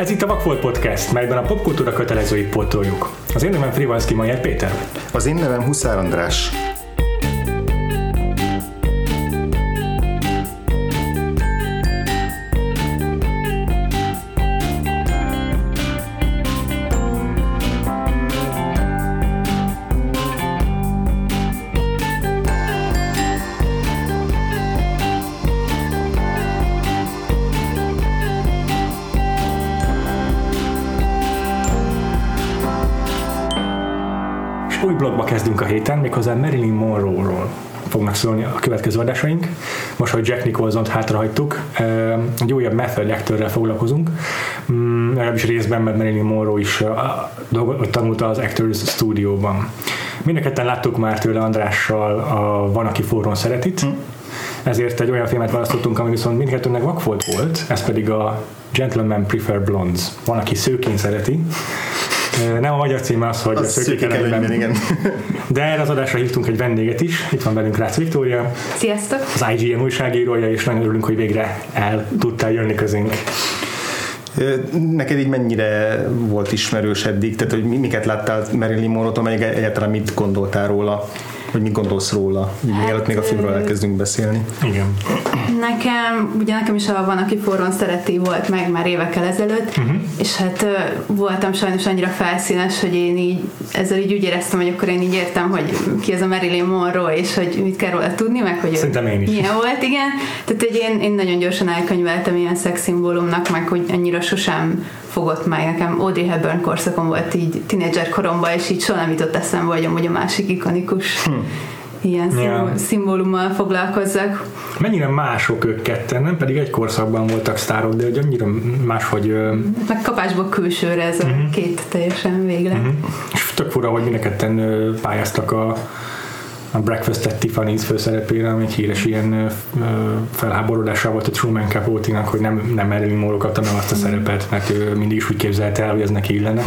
Ez itt a Vakfolt Podcast, melyben a popkultúra kötelezőit pótoljuk. Az én nevem Frivalszki Majer Péter. Az én nevem Huszár András. Héten, méghozzá Marilyn Monroe-ról fognak szólni a következő adásaink. Most, hogy Jack Nicholson-t hátrahagytuk, egy újabb method actorrel foglalkozunk, Mm, legalábbis részben, mert Marilyn Monroe is tanulta az Actors Studio-ban. Mindenketten láttuk már tőle Andrással a Van, aki forrón szeretit, ezért egy olyan filmet választottunk, ami viszont mindkettőnek vakfolt volt, ez pedig a Gentleman Prefer Blondes. Van, aki szőkén szereti. Nem a magyar címe az, hogy a Az szőkék ellenben, igen. de erre az adásra hívtunk egy vendéget is, itt van velünk Rácz Viktória, Sziasztok! az IGN újságírója, és nagyon örülünk, hogy végre el tudtál jönni közénk. Neked így mennyire volt ismerős eddig? Tehát, hogy mi- miket láttál Marilyn Monroe-tól, meg egyáltalán mit gondoltál róla? Vagy mit gondolsz róla? Így Hát, mielőtt még a filmről ö, elkezdünk beszélni. Igen. Nekem, ugye nekem is a Van, aki forrón szereti volt meg már évekkel ezelőtt, uh-huh. és hát voltam sajnos annyira felszínes, hogy én így ezzel így úgy éreztem, hogy akkor én így értem, hogy ki ez a Marilyn Monroe, és hogy mit kell róla tudni, meg hogy Szerintem én is. milyen volt, igen. Tehát, hogy én, én nagyon gyorsan elkönyveltem ilyen szexszimbólumnak, meg hogy annyira sosem fogott meg. Nekem Audrey Hepburn korszakon volt így tínédzser koromban, és így soha nem jutott eszembe, hogy amúgy a másik ikonikus Hm. ilyen yeah. szimbólummal foglalkozzak. Mennyire mások ők ketten, nem pedig egy korszakban voltak sztárok, de hogy annyira máshogy... Meg kapásból külsőre ez a Mhm. uh-huh. két teljesen véglet. Uh-huh. És tök fura, hogy mind a pályáztak a, a Breakfast at Tiffany's főszerepére, ami egy híres ilyen felháborodása volt a Truman Capote-nak, hogy nem, nem Marilyn Monroe kapta meg azt a szerepet, mert ő mindig is úgy képzelte el, hogy ez neki illene.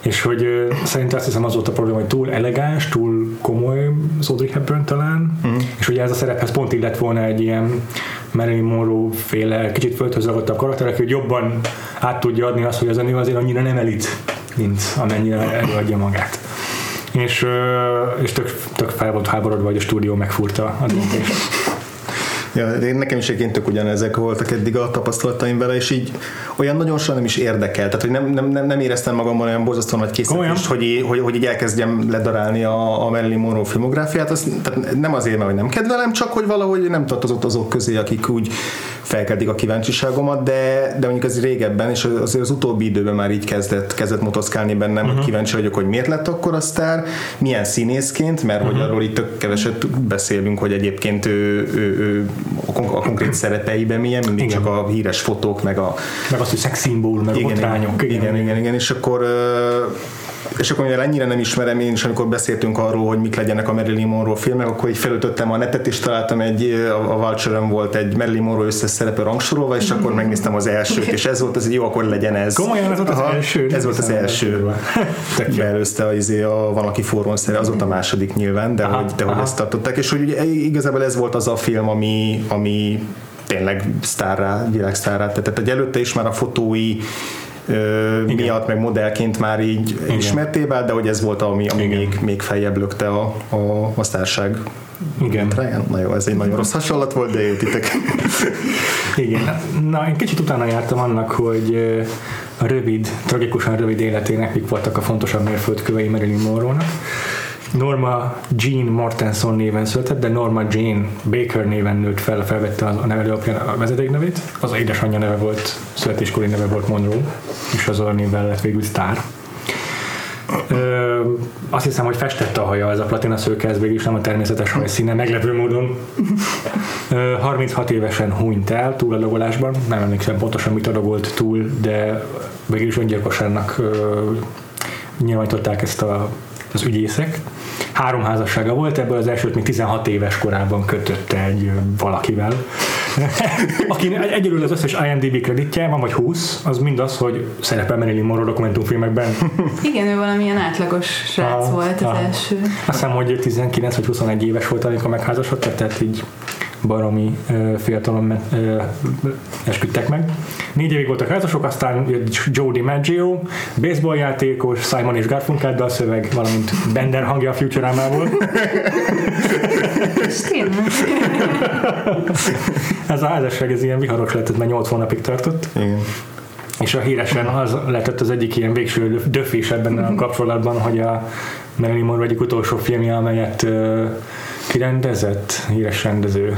És hogy szerintem azt hiszem az volt a probléma, hogy túl elegáns, túl komoly az Audrey Hepburn talán, és ugye ez a szerephez pont illett volna egy ilyen Marilyn Monroe féle, kicsit földhöz ragadtabb karakter, aki hogy jobban át tudja adni azt, hogy az a nő azért annyira nem elit, mint amennyire előadja magát. És, és tök, tök fel volt háborodva, hogy a stúdió megfúrta a döntést. Ja, nekem is egyébként tök ugyanezek voltak eddig a tapasztalataim vele, és így olyan nagyon soha nem is érdekel, tehát hogy nem, nem, nem, nem éreztem magamban olyan borzasztóan nagy készítést, hogy, hogy, hogy így elkezdjem ledarálni a, a Marilyn Monroe filmográfiát, az, tehát nem azért, mert hogy nem kedvelem, csak hogy valahogy nem tartozott azok közé, akik úgy felkeltik a kíváncsiságomat, de, de mondjuk ez régebben, és azért az utóbbi időben már így kezdett, kezdett motoszkálni bennem, uh-huh. hogy kíváncsi vagyok, hogy miért lett akkor a sztár, milyen színészként, mert uh-huh. hogy arról itt tök keveset beszélünk, hogy egyébként ő, ő, ő a, kon- a konkrét szerepeiben milyen, mindig Igen. csak a híres fotók, meg a Meg az, hogy szexszimból, meg igen, botrányok. igen, igen, igen, igen, és akkor és akkor mivel ennyire nem ismerem én is, amikor beszéltünk arról, hogy mik legyenek a Marilyn Monroe filmek, akkor így felütöttem a netet, és találtam egy, a, a volt egy Marilyn Monroe összes szerepe rangsorolva, és akkor megnéztem az elsőt, és ez volt az, hogy jó, akkor legyen ez. Komolyan ez volt az Aha, első? Ez volt az első. Beelőzte a, izé, a Van, aki forrón szere, az volt a második nyilván, de Aha, hogy, de hogy aha. ezt tartották, és hogy ugye, igazából ez volt az a film, ami, ami tényleg sztárrá, világsztárrá. Tehát egy előtte is már a fotói ö, miatt, meg modellként már így Igen. ismerté vált, de hogy ez volt, ami, ami Igen. még, még feljebb lökte a, a, a sztárság. Igen. Ryan? Na jó, ez egy nagyon rossz hasonlat volt, de értitek. Igen, na én kicsit utána jártam annak, hogy a rövid, tragikusan rövid életének mik voltak a fontosabb mérföldkövei Marilyn Monroe-nak. Norma Jean Mortenson néven született, de Norma Jane Baker néven nőtt fel, felvette a nevelő apja a vezetéknevét. Az édesanyja neve volt, születéskori neve volt Monroe, és az a névvel lett végül sztár. Ö, azt hiszem, hogy festette a haja, ez a platina szőke, ez végül is nem a természetes hajszíne, meglepő módon. Ö, 36 évesen hunyt el túladagolásban, nem emlékszem pontosan mit adagolt túl, de végül is öngyilkosságnak ö, nyilvánították ezt a, az ügyészek. Három házassága volt, ebből az elsőt még 16 éves korában kötötte egy valakivel. Aki egy- egyedül az összes IMDb kreditje van, vagy 20, az mind az, hogy szerepel Marilyn Monroe dokumentumfilmekben. Igen, ő valamilyen átlagos srác Aha, volt az aha. első. Azt hiszem, hogy 19 vagy 21 éves volt, amikor megházasodtak, tehát így baromi fiatalon esküdtek meg. Négy évig voltak házasok, aztán jött Joe DiMaggio, baseball játékos, Simon és Garfunkel a szöveg, valamint Bender hangja a tényleg. Ez a házasság ez ilyen viharos lett, mert 8 hónapig tartott. Igen. És a híresen az lett az egyik ilyen végső döfés ebben a kapcsolatban, hogy a Marilyn Monroe egyik utolsó filmje, amelyet uh, kirendezett, híres rendező.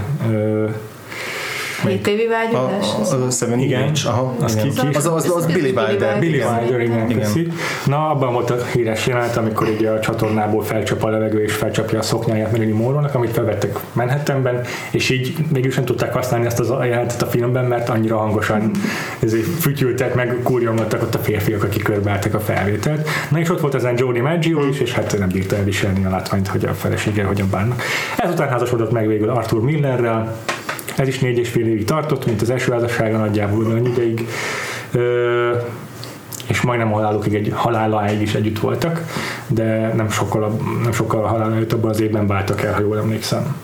Hét évi vágyódás? az a Seven Igen. Beach, aha, Az igen. ki- ki- Az, az, az, Billy Wilder. Billy. Wilder, igen, Igen. Na, abban volt a híres jelenet, amikor így a csatornából felcsap a levegő és felcsapja a szoknyáját Marilyn Monroe-nak, amit felvettek Manhattanben, és így mégis nem tudták használni ezt az jelenetet a filmben, mert annyira hangosan ezért fütyültek, meg kurjongattak ott a férfiak, akik körbeálltak a felvételt. Na és ott volt ezen Jodie Maggio is, és hát nem bírta elviselni a látványt, hogy a felesége hogyan bánnak. Ezután házasodott meg végül Arthur Millerrel, ez is négy és fél évig tartott, mint az első házassága nagyjából annyi ideig. Ö, és majdnem halálukig egy haláláig is együtt voltak, de nem sokkal, a, nem sokkal a halál előtt abban az évben váltak el, ha jól emlékszem.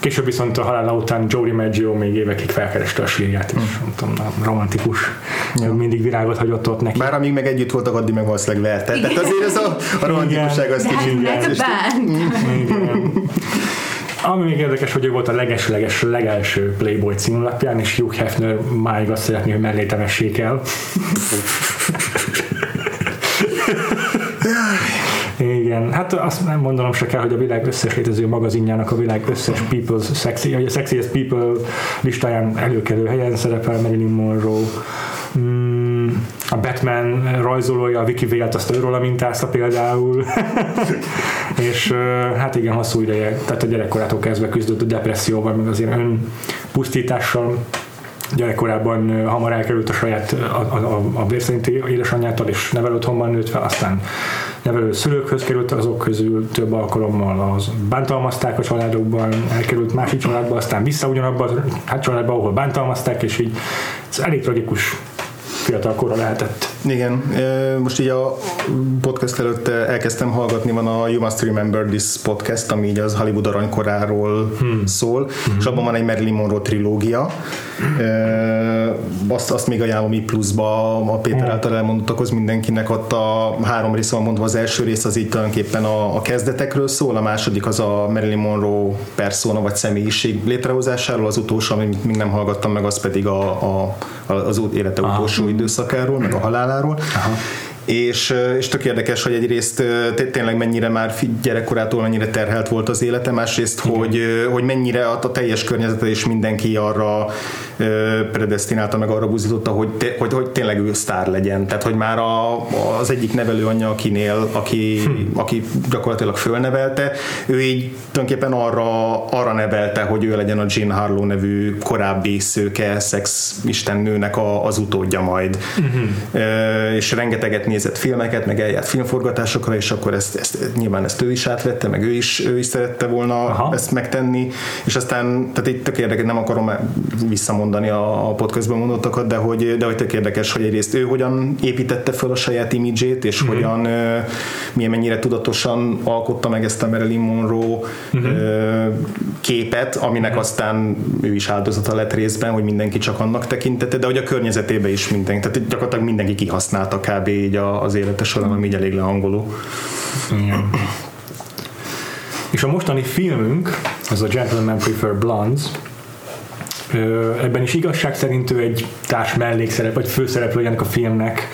Később viszont a halála után Joey Maggio még évekig felkereste a sírját, és nem tudom, romantikus, ja. mindig virágot hagyott ott neki. Bár amíg meg együtt voltak, addig meg valószínűleg verte. Tehát azért ez a, a romantikusság az hát kicsit megbánt. Igen. Ami még érdekes, hogy ő volt a leges-leges legelső Playboy címlapján, és Hugh Hefner máig azt szeretné, hogy mellé temessék el. Igen, hát azt nem mondanom se kell, hogy a világ összes létező magazinjának a világ összes People's Sexy, vagy a Sexiest People listáján előkelő helyen szerepel Marilyn Monroe. Mm, a Batman rajzolója, a Vicky Vale-t azt őróla mintázta például. és hát igen, hosszú ideje, tehát a gyerekkorától kezdve küzdött a depresszióval, meg azért önpusztítással, gyerekkorában hamar elkerült a saját a, a, a, a bérszerinti édesanyjától, és nevelő otthonban nőtt fel, aztán nevelő szülőkhöz került azok közül több alkalommal az bántalmazták a családokban, elkerült másik családba, aztán vissza ugyanabba a hát családba, ahol bántalmazták, és így ez elég tragikus fiatal korra lehetett. Igen, most így a podcast előtt elkezdtem hallgatni, van a You Must Remember This podcast, ami így az Hollywood aranykoráról hmm. szól, hmm. és abban van egy Marilyn Monroe trilógia. Azt, azt még ajánlom így pluszba a Péter által elmondottakhoz mindenkinek ott a három rész van mondva, az első rész az így tulajdonképpen a, a kezdetekről szól, a második az a Marilyn Monroe persona vagy személyiség létrehozásáról, az utolsó, amit még nem hallgattam meg, az pedig a, a, az út- élete utolsó időszakáról, meg a haláláról. Aha. És, és tök érdekes, hogy egyrészt té- tényleg mennyire már gyerekkorától mennyire terhelt volt az élete, másrészt, hogy, hogy mennyire a, a teljes környezete és mindenki arra predestinálta, meg arra buzította, hogy, té- hogy, hogy tényleg ő sztár legyen. Tehát, hogy már a, az egyik nevelőanyja, akinél, aki, hm. aki gyakorlatilag fölnevelte, ő így tulajdonképpen arra, arra nevelte, hogy ő legyen a Jean Harlow nevű korábbi szőke szex istennőnek a, az utódja majd. Uh-huh. Ö, és rengeteget nézett filmeket, meg eljárt filmforgatásokra, és akkor ezt, ezt, nyilván ezt ő is átvette, meg ő is, ő is szerette volna Aha. ezt megtenni, és aztán, tehát itt tök érdekes, nem akarom visszamondani a, a podcastban mondottakat, de hogy, de hogy tök érdekes, hogy egyrészt ő hogyan építette fel a saját imidzsét, és mm-hmm. hogyan, milyen mennyire tudatosan alkotta meg ezt a Marilyn Monroe mm-hmm. képet, aminek aztán ő is áldozata lett részben, hogy mindenki csak annak tekintette, de hogy a környezetében is mindenki, tehát gyakorlatilag mindenki kihasználta kb. így a, az élete során, ami így elég lehangoló. Igen. És a mostani filmünk, az a Gentlemen Prefer Blondes, ebben is igazság szerint ő egy társ mellékszerep, vagy főszereplő ennek a filmnek.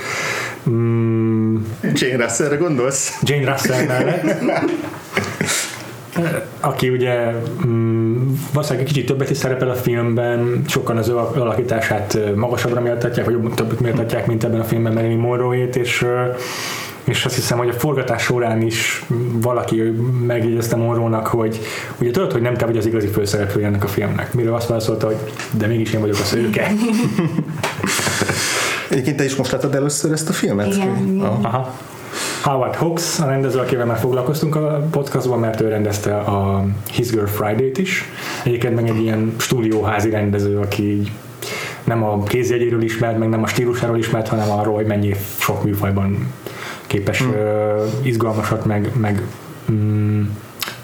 Mm, Jane Russellre gondolsz? Jane Russell mellett. aki ugye mm, valószínűleg egy kicsit többet is szerepel a filmben, sokan az ő alakítását magasabbra méltatják, vagy jobb- többet méltatják, mint ebben a filmben Marilyn Monroe-ét, és és azt hiszem, hogy a forgatás során is valaki megjegyezte Monroe-nak, hogy ugye tudod, hogy nem te vagy az igazi főszereplője ennek a filmnek. Mire azt válaszolta, hogy de mégis én vagyok a szőke. Egyébként te is most láttad először ezt a filmet? Igen, igen. Ah. Aha. Howard Hawks, a rendező, akivel már foglalkoztunk a podcastban, mert ő rendezte a His Girl Friday-t is. Egyébként meg egy ilyen stúdióházi rendező, aki nem a kézjegyéről ismert, meg nem a stílusáról ismert, hanem arról, hogy mennyi sok műfajban képes mm. uh, izgalmasat, meg, meg mm,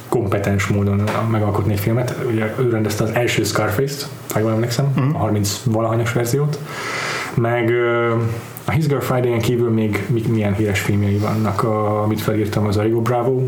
kom- kompetens módon megalkotni egy filmet. Ugye ő rendezte az első Scarface-t, ha jól emlékszem, mm. a 30 valahanyas verziót, meg a His Girl Friday-en kívül még milyen híres filmjei vannak, a, amit felírtam, az a Rio Bravo,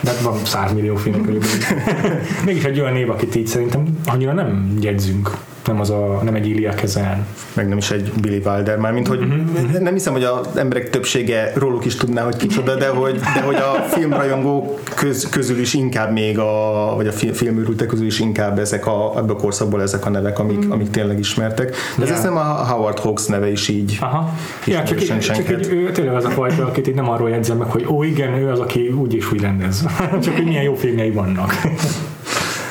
de van 100 millió film körülbelül. Mégis egy olyan név, akit így szerintem annyira nem jegyzünk nem, az a, nem egy Ilya Kezen. Meg nem is egy Billy Wilder, már mint hogy uh-huh. nem hiszem, hogy az emberek többsége róluk is tudná, hogy kicsoda, de hogy, de hogy a filmrajongó köz, közül is inkább még a, vagy a filmőrültek közül is inkább ezek a, ebből a korszakból ezek a nevek, amik, uh-huh. amik tényleg ismertek. De yeah. ez nem a Howard Hawks neve is így. Aha. Ja, csak, így, csak így, ő tényleg az a fajta, akit így nem arról jegyzem meg, hogy ó igen, ő az, aki úgy is úgy rendez. csak hogy milyen jó filmjei vannak.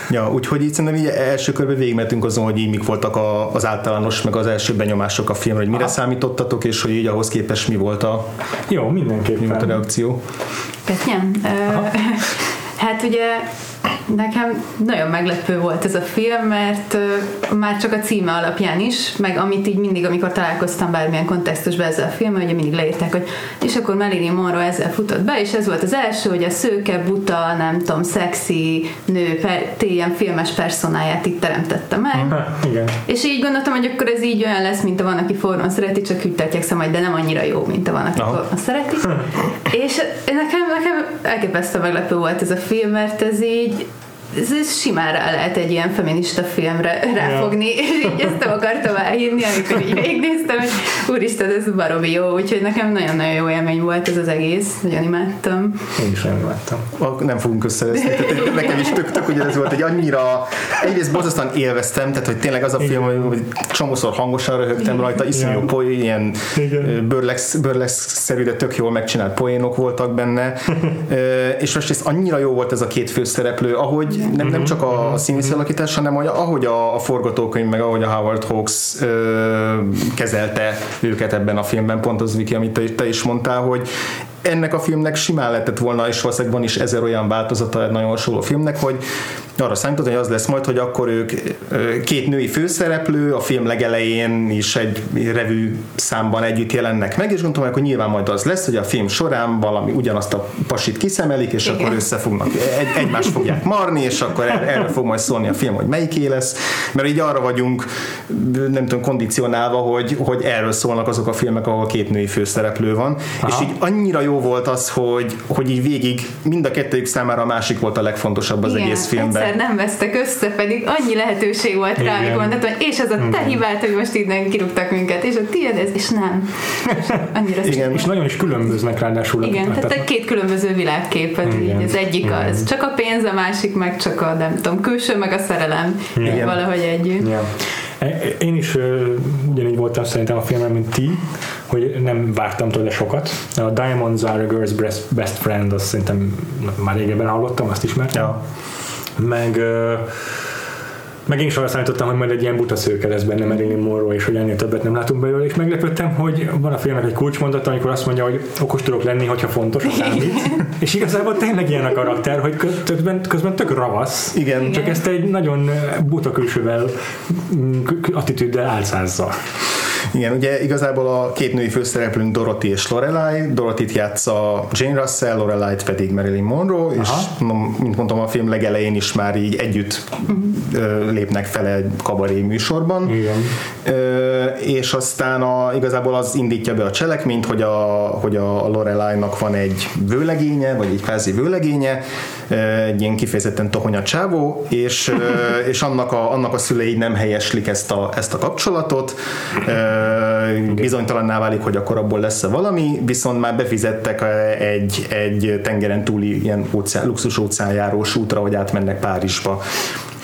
Ja, úgyhogy így szerintem így első körben végigmentünk azon, hogy így mik voltak a, az általános, meg az első benyomások a filmre, hogy mire Aha. számítottatok, és hogy így ahhoz képest mi volt a, Jó, mindenképpen. Mi volt a reakció. Petjen, hát ugye Nekem nagyon meglepő volt ez a film, mert már csak a címe alapján is, meg amit így mindig, amikor találkoztam bármilyen kontextusban ezzel a filmmel, ugye mindig leírták, hogy és akkor Marilyn Monroe ezzel futott be, és ez volt az első, hogy a szőke, buta, nem tudom, szexi nő, per, ilyen filmes personáját itt teremtette meg. Ha, igen. És így gondoltam, hogy akkor ez így olyan lesz, mint a van, aki forron szereti, csak hűtetjek szemmajd, de nem annyira jó, mint a van, aki forron szereti. és nekem, nekem elképesztő meglepő volt ez a film, mert ez így ez, ez simán rá lehet egy ilyen feminista filmre ráfogni, ja. és így ezt nem akartam elhívni, amikor így végignéztem, hogy úristen, ez baromi jó, úgyhogy nekem nagyon-nagyon jó élmény volt ez az egész, nagyon imádtam. Én is nagyon imádtam. Nem fogunk összeveszni, tehát nekem is tök, tök hogy ez volt egy annyira, egyrészt borzasztóan élveztem, tehát hogy tényleg az a film, hogy csomószor hangosan röhögtem rajta, iszonyú poén, ilyen bőrlex-szerű, de tök jól megcsinált poénok voltak benne, és most ez annyira jó volt ez a két főszereplő, ahogy nem, nem csak a, a színész alakítás, hanem hogy ahogy a, a forgatókönyv, meg ahogy a Howard Hawks ö, kezelte őket ebben a filmben, pont az Viki, amit te, te is mondtál, hogy ennek a filmnek simán lehetett volna, és valószínűleg van is ezer olyan változata egy nagyon hasonló filmnek, hogy arra számított, hogy az lesz majd, hogy akkor ők két női főszereplő a film legelején is egy revű számban együtt jelennek meg, és gondolom, hogy nyilván majd az lesz, hogy a film során valami ugyanazt a pasit kiszemelik, és Igen. akkor összefognak, egy, egymást fogják marni, és akkor erre fog majd szólni a film, hogy melyiké lesz, mert így arra vagyunk, nem tudom, kondicionálva, hogy, hogy erről szólnak azok a filmek, ahol két női főszereplő van, Aha. és így annyira jó volt az, hogy, hogy így végig mind a kettőjük számára a másik volt a legfontosabb az Igen, egész filmben egyszer nem vesztek össze, pedig annyi lehetőség volt rá, amikor mondhatom, és az a te hibát, hogy most innen kirúgtak minket, és a tiéd ez, és nem. És annyira Igen, és nagyon is különböznek ráadásul. Igen, tehát tehát két különböző világképet, így az egyik Igen. az csak a pénz, a másik meg csak a, nem tudom, külső, meg a szerelem, Igen. valahogy együtt. Igen. Én is uh, ugyanígy voltam szerintem a filmben, mint ti, hogy nem vártam tőle sokat. A Diamonds are a girl's best, best friend, azt szerintem már régebben hallottam, azt ismertem. Ja meg meg én is arra számítottam, hogy majd egy ilyen buta szőke lesz benne Marilyn Monroe, és hogy ennél többet nem látunk belőle, és meglepődtem, hogy van a filmnek egy kulcsmondata, amikor azt mondja, hogy okos tudok lenni, hogyha fontos a számít. és igazából tényleg ilyen a karakter, hogy közben, közben tök ravasz, Igen. csak ezt egy nagyon buta külsővel, attitűddel álcázza. Igen, ugye igazából a két női főszereplőnk Dorothy és Lorelai. Dorothy-t játsza Jane Russell, Lorelai-t pedig Marilyn Monroe, Aha. és mint mondtam, a film legelején is már így együtt uh-huh. lépnek fel egy kabaré műsorban. Igen. És aztán a, igazából az indítja be a cselekményt, hogy a, hogy a Lorelai-nak van egy vőlegénye, vagy egy kvázi vőlegénye, egy ilyen kifejezetten tohonya csávó, és, és annak, a, annak a szülei nem helyeslik ezt a, ezt a kapcsolatot, bizonytalanná válik, hogy akkor abból lesz-e valami, viszont már befizettek egy, egy tengeren túli ilyen óceán, luxus óceánjárós útra, hogy átmennek Párizsba.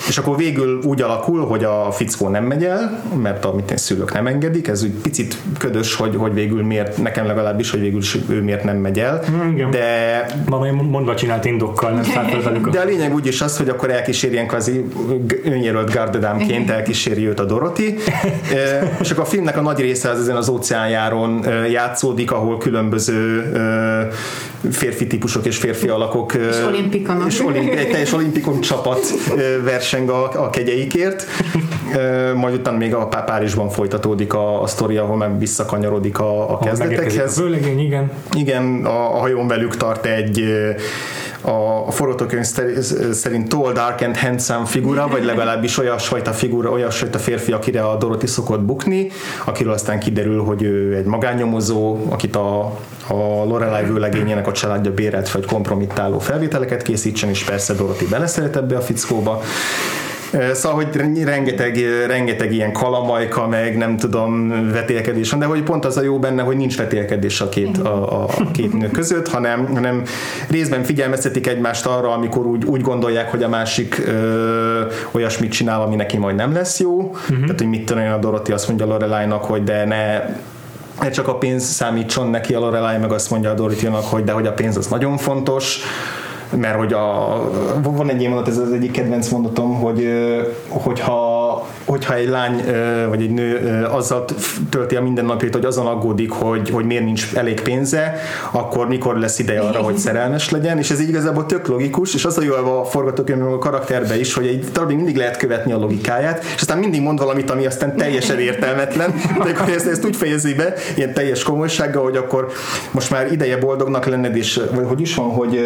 És akkor végül úgy alakul, hogy a fickó nem megy el, mert amit én szülők nem engedik, ez úgy picit ködös, hogy, hogy végül miért, nekem legalábbis, hogy végül ő miért nem megy el. Igen. De... Ma mondva csinált indokkal, nem De a lényeg úgy is az, hogy akkor elkísérjen kvázi önjelölt gardedámként elkíséri őt a Dorothy, és akkor a filmnek a nagy része az ezen az óceánjáron játszódik, ahol különböző férfi típusok és férfi alakok és olimpikonok. És olimpi, egy teljes olimpikon csapat verseng a, a kegyeikért. Majd utána még a Párizsban folytatódik a, a sztori, ahol meg visszakanyarodik a, a kezdetekhez. A igen. Igen, a, a hajón velük tart egy a, a forgatókönyv szerint tall, dark and handsome figura, vagy legalábbis olyasfajta figura, olyasfajta férfi, akire a Dorothy szokott bukni, akiről aztán kiderül, hogy ő egy magánnyomozó, akit a, a Lorelai vőlegényének a családja bérelt, vagy kompromittáló felvételeket készítsen, és persze Dorothy beleszeret ebbe a fickóba. Szóval, hogy rengeteg, rengeteg ilyen kalamajka, meg nem tudom, vetélkedés van, de hogy pont az a jó benne, hogy nincs vetélkedés a két, a, a, a két nő között, hanem, hanem részben figyelmeztetik egymást arra, amikor úgy, úgy gondolják, hogy a másik ö, olyasmit csinál, ami neki majd nem lesz jó. Uh-huh. Tehát, hogy mit tudom, a Dorothy azt mondja Lorelai-nak, hogy de ne ne csak a pénz számítson neki a Lorelai, meg azt mondja a dorothy hogy de hogy a pénz az nagyon fontos, mert hogy a, van egy ilyen mondat, ez az egyik kedvenc mondatom, hogy hogyha hogyha egy lány vagy egy nő azzal tölti a mindennapjait, hogy azon aggódik, hogy, hogy miért nincs elég pénze, akkor mikor lesz ideje arra, hogy szerelmes legyen, és ez így igazából tök logikus, és az a jó a forgatókönyv a karakterbe is, hogy egy darabig mindig lehet követni a logikáját, és aztán mindig mond valamit, ami aztán teljesen értelmetlen, de akkor ezt, ezt úgy fejezi be, ilyen teljes komolysággal, hogy akkor most már ideje boldognak lenned, és vagy hogy is van, hogy